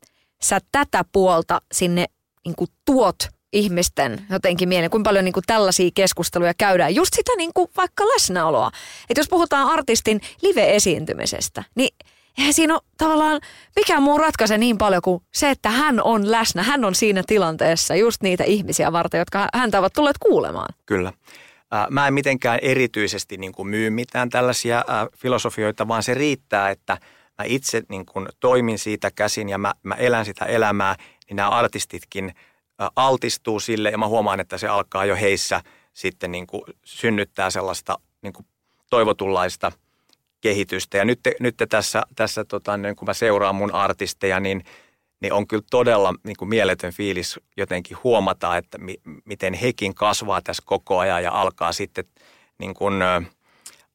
sä tätä puolta sinne niin kuin tuot ihmisten jotenkin mieleen, kuinka paljon niin kuin tällaisia keskusteluja käydään. Just sitä niin kuin vaikka läsnäoloa. Että jos puhutaan artistin live-esiintymisestä, niin eihän siinä ole tavallaan mikään muu ratkaise niin paljon kuin se, että hän on läsnä. Hän on siinä tilanteessa just niitä ihmisiä varten, jotka häntä ovat tulleet kuulemaan.
Kyllä. Mä en mitenkään erityisesti niin kuin myy mitään tällaisia filosofioita, vaan se riittää, että mä itse niin kuin toimin siitä käsin ja mä, mä elän sitä elämää, niin nämä artistitkin altistuu sille ja mä huomaan, että se alkaa jo heissä sitten niin kuin synnyttää sellaista niin kuin toivotunlaista kehitystä. Ja nyt, nyt tässä, tässä tota, niin kun mä seuraan mun artisteja, niin, niin on kyllä todella niin kuin mieletön fiilis jotenkin huomata, että mi, miten hekin kasvaa tässä koko ajan ja alkaa sitten niin kuin,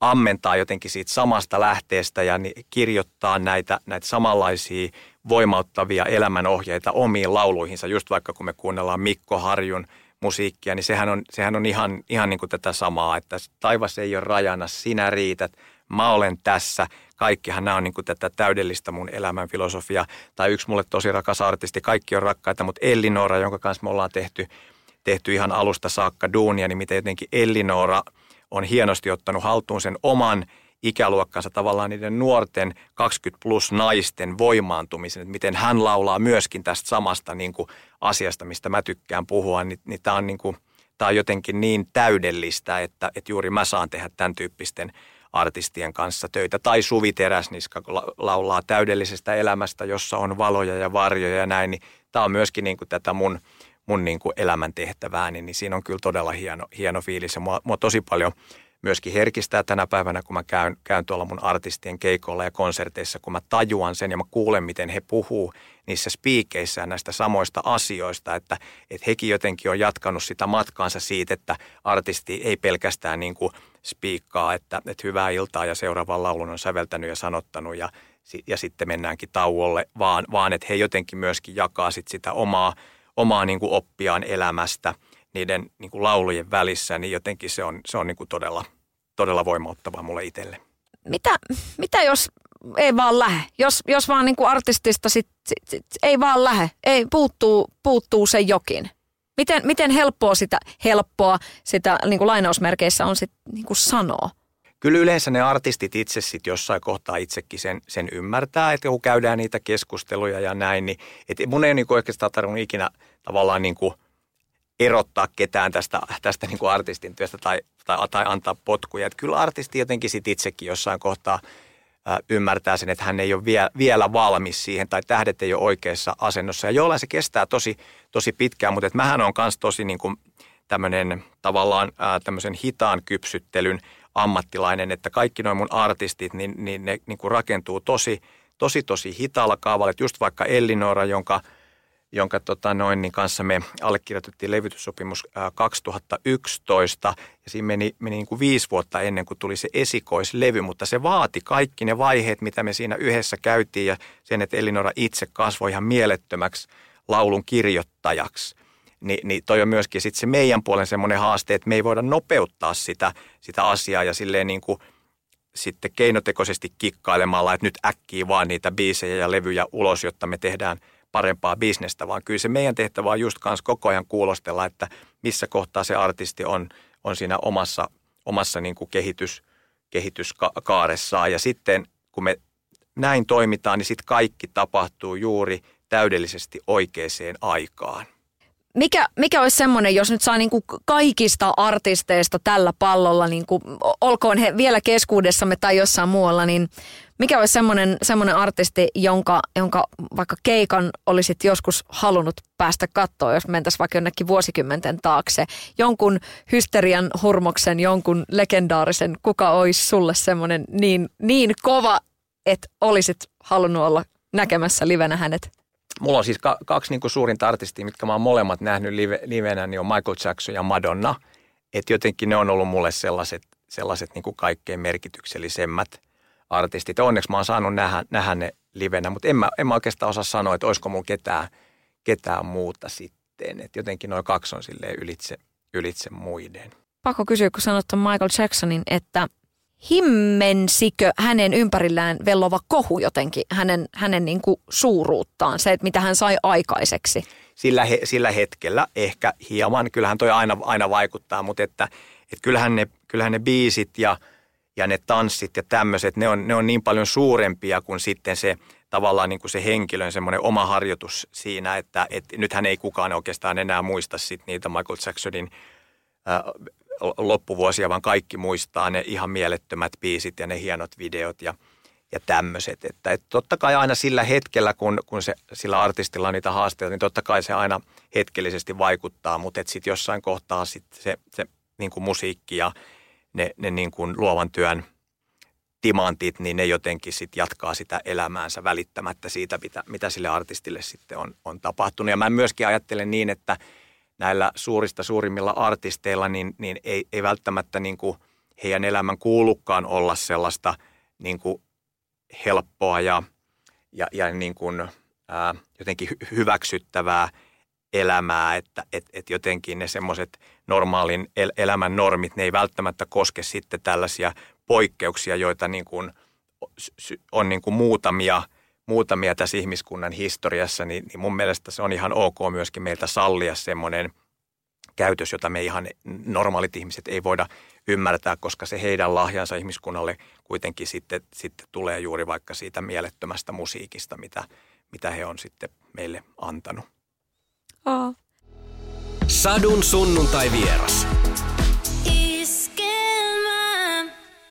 ammentaa jotenkin siitä samasta lähteestä ja kirjoittaa näitä, näitä samanlaisia voimauttavia elämänohjeita omiin lauluihinsa. Just vaikka kun me kuunnellaan Mikko Harjun musiikkia, niin sehän on, sehän on ihan, ihan niin kuin tätä samaa, että taivas ei ole rajana, sinä riität, mä olen tässä. Kaikkihan nämä on niin kuin tätä täydellistä mun elämän filosofia. Tai yksi mulle tosi rakas artisti, kaikki on rakkaita, mutta Ellinora, jonka kanssa me ollaan tehty, tehty ihan alusta saakka duunia, niin miten jotenkin Ellinora on hienosti ottanut haltuun sen oman ikäluokkansa tavallaan niiden nuorten 20 plus naisten voimaantumisen, että miten hän laulaa myöskin tästä samasta niin kuin asiasta, mistä mä tykkään puhua, niin, niin tämä on, niin kuin, tämä on jotenkin niin täydellistä, että, että juuri mä saan tehdä tämän tyyppisten artistien kanssa töitä. Tai Suvi Teräsniska laulaa täydellisestä elämästä, jossa on valoja ja varjoja ja näin, niin tämä on myöskin niin kuin tätä mun, mun niin kuin elämäntehtävää, niin, siinä on kyllä todella hieno, hieno fiilis ja mua, mua tosi paljon – myöskin herkistää tänä päivänä, kun mä käyn, käyn tuolla mun artistien keikoilla ja konserteissa, kun mä tajuan sen ja mä kuulen, miten he puhuu niissä spiikeissään näistä samoista asioista, että, että hekin jotenkin on jatkanut sitä matkaansa siitä, että artisti ei pelkästään niin kuin spiikkaa, että, että hyvää iltaa ja seuraavan laulun on säveltänyt ja sanottanut ja, ja sitten mennäänkin tauolle, vaan, vaan että he jotenkin myöskin jakaa sit sitä omaa, omaa niin kuin oppiaan elämästä – niiden niin kuin laulujen välissä, niin jotenkin se on, se on niin kuin todella, todella voimauttavaa mulle itselle.
Mitä, mitä jos ei vaan lähe? Jos, jos vaan niin kuin artistista sit, sit, sit, ei vaan lähe, ei, puuttuu, puuttuu se jokin. Miten, miten helppoa sitä, helppoa sitä niin kuin lainausmerkeissä on sit, niin kuin sanoa?
Kyllä yleensä ne artistit itse sitten jossain kohtaa itsekin sen, sen ymmärtää, että kun käydään niitä keskusteluja ja näin, niin että mun ei niin kuin oikeastaan tarvinnut ikinä tavallaan niin kuin – erottaa ketään tästä, tästä niin kuin artistin työstä tai, tai, tai antaa potkuja. Että kyllä artisti jotenkin sit itsekin jossain kohtaa ymmärtää sen, että hän ei ole vie, vielä valmis siihen tai tähdet ei ole oikeassa asennossa. Ja jollain se kestää tosi, tosi pitkään, mutta että mähän on myös tosi niin kuin tämmöinen tavallaan tämmöisen hitaan kypsyttelyn ammattilainen, että kaikki noin mun artistit, niin, niin ne niin kuin rakentuu tosi, tosi, tosi hitaalla kaavalla. Että just vaikka Ellinora, jonka – jonka tota, noin, niin kanssa me allekirjoitettiin levytyssopimus 2011 ja siinä meni, meni niin kuin viisi vuotta ennen kuin tuli se esikoislevy, mutta se vaati kaikki ne vaiheet, mitä me siinä yhdessä käytiin ja sen, että Elinora itse kasvoi ihan mielettömäksi laulun kirjoittajaksi. Ni, niin toi on myöskin sitten se meidän puolen semmoinen haaste, että me ei voida nopeuttaa sitä, sitä asiaa ja silleen niin kuin sitten keinotekoisesti kikkailemalla, että nyt äkkii vaan niitä biisejä ja levyjä ulos, jotta me tehdään – parempaa bisnestä, vaan kyllä se meidän tehtävä on just kanssa koko ajan kuulostella, että missä kohtaa se artisti on, on siinä omassa, omassa niin kuin kehitys, kehityskaaressaan. Ja sitten kun me näin toimitaan, niin sitten kaikki tapahtuu juuri täydellisesti oikeaan aikaan.
Mikä, mikä olisi semmoinen, jos nyt saa niin kuin kaikista artisteista tällä pallolla, niin kuin, olkoon he vielä keskuudessamme tai jossain muualla, niin mikä olisi semmoinen, semmoinen artisti, jonka, jonka vaikka keikan olisit joskus halunnut päästä katsoa, jos mentäisiin vaikka jonnekin vuosikymmenten taakse? Jonkun hysterian hurmoksen, jonkun legendaarisen, kuka olisi sulle semmoinen niin, niin kova, että olisit halunnut olla näkemässä livenä hänet?
Mulla on siis ka- kaksi niin kuin suurinta artistia, mitkä mä oon molemmat nähnyt live, livenä, niin on Michael Jackson ja Madonna. Että jotenkin ne on ollut mulle sellaiset, sellaiset niin kuin kaikkein merkityksellisemmät – artistit. Onneksi mä oon saanut nähdä, nähdä ne livenä, mutta en mä, en mä oikeastaan osaa sanoa, että olisiko mulla ketään, ketään muuta sitten. Että jotenkin noin kaksi on silleen ylitse, ylitse muiden.
Pakko kysyä, kun sanot Michael Jacksonin, että himmensikö hänen ympärillään vellova kohu jotenkin hänen, hänen niin kuin suuruuttaan, se, että mitä hän sai aikaiseksi?
Sillä, he, sillä hetkellä ehkä hieman, kyllähän toi aina, aina vaikuttaa, mutta että, että kyllähän, ne, kyllähän ne biisit ja – ja ne tanssit ja tämmöiset, ne on, ne on niin paljon suurempia kuin sitten se tavallaan niin kuin se henkilön semmoinen oma harjoitus siinä, että, että nythän ei kukaan oikeastaan enää muista sit niitä Michael Jacksonin äh, loppuvuosia, vaan kaikki muistaa ne ihan mielettömät biisit ja ne hienot videot ja, ja tämmöiset. Että, että totta kai aina sillä hetkellä, kun, kun se, sillä artistilla on niitä haasteita, niin totta kai se aina hetkellisesti vaikuttaa, mutta sitten jossain kohtaa sit se, se niin kuin musiikki ja ne, ne niin kuin luovan työn timantit, niin ne jotenkin sitten jatkaa sitä elämäänsä välittämättä siitä, mitä, mitä sille artistille sitten on, on tapahtunut. Ja mä myöskin ajattelen niin, että näillä suurista suurimmilla artisteilla, niin, niin ei, ei välttämättä niin kuin heidän elämän kuulukaan olla sellaista niin kuin helppoa ja, ja, ja niin kuin, ää, jotenkin hyväksyttävää elämää, että et, et jotenkin ne semmoiset normaalin el- elämän normit, ne ei välttämättä koske sitten tällaisia poikkeuksia, joita niin kuin on niin kuin muutamia, muutamia tässä ihmiskunnan historiassa, niin, niin mun mielestä se on ihan ok myöskin meiltä sallia semmoinen käytös, jota me ihan normaalit ihmiset ei voida ymmärtää, koska se heidän lahjansa ihmiskunnalle kuitenkin sitten, sitten tulee juuri vaikka siitä mielettömästä musiikista, mitä, mitä he on sitten meille antanut.
Sadun sunnuntai vieras.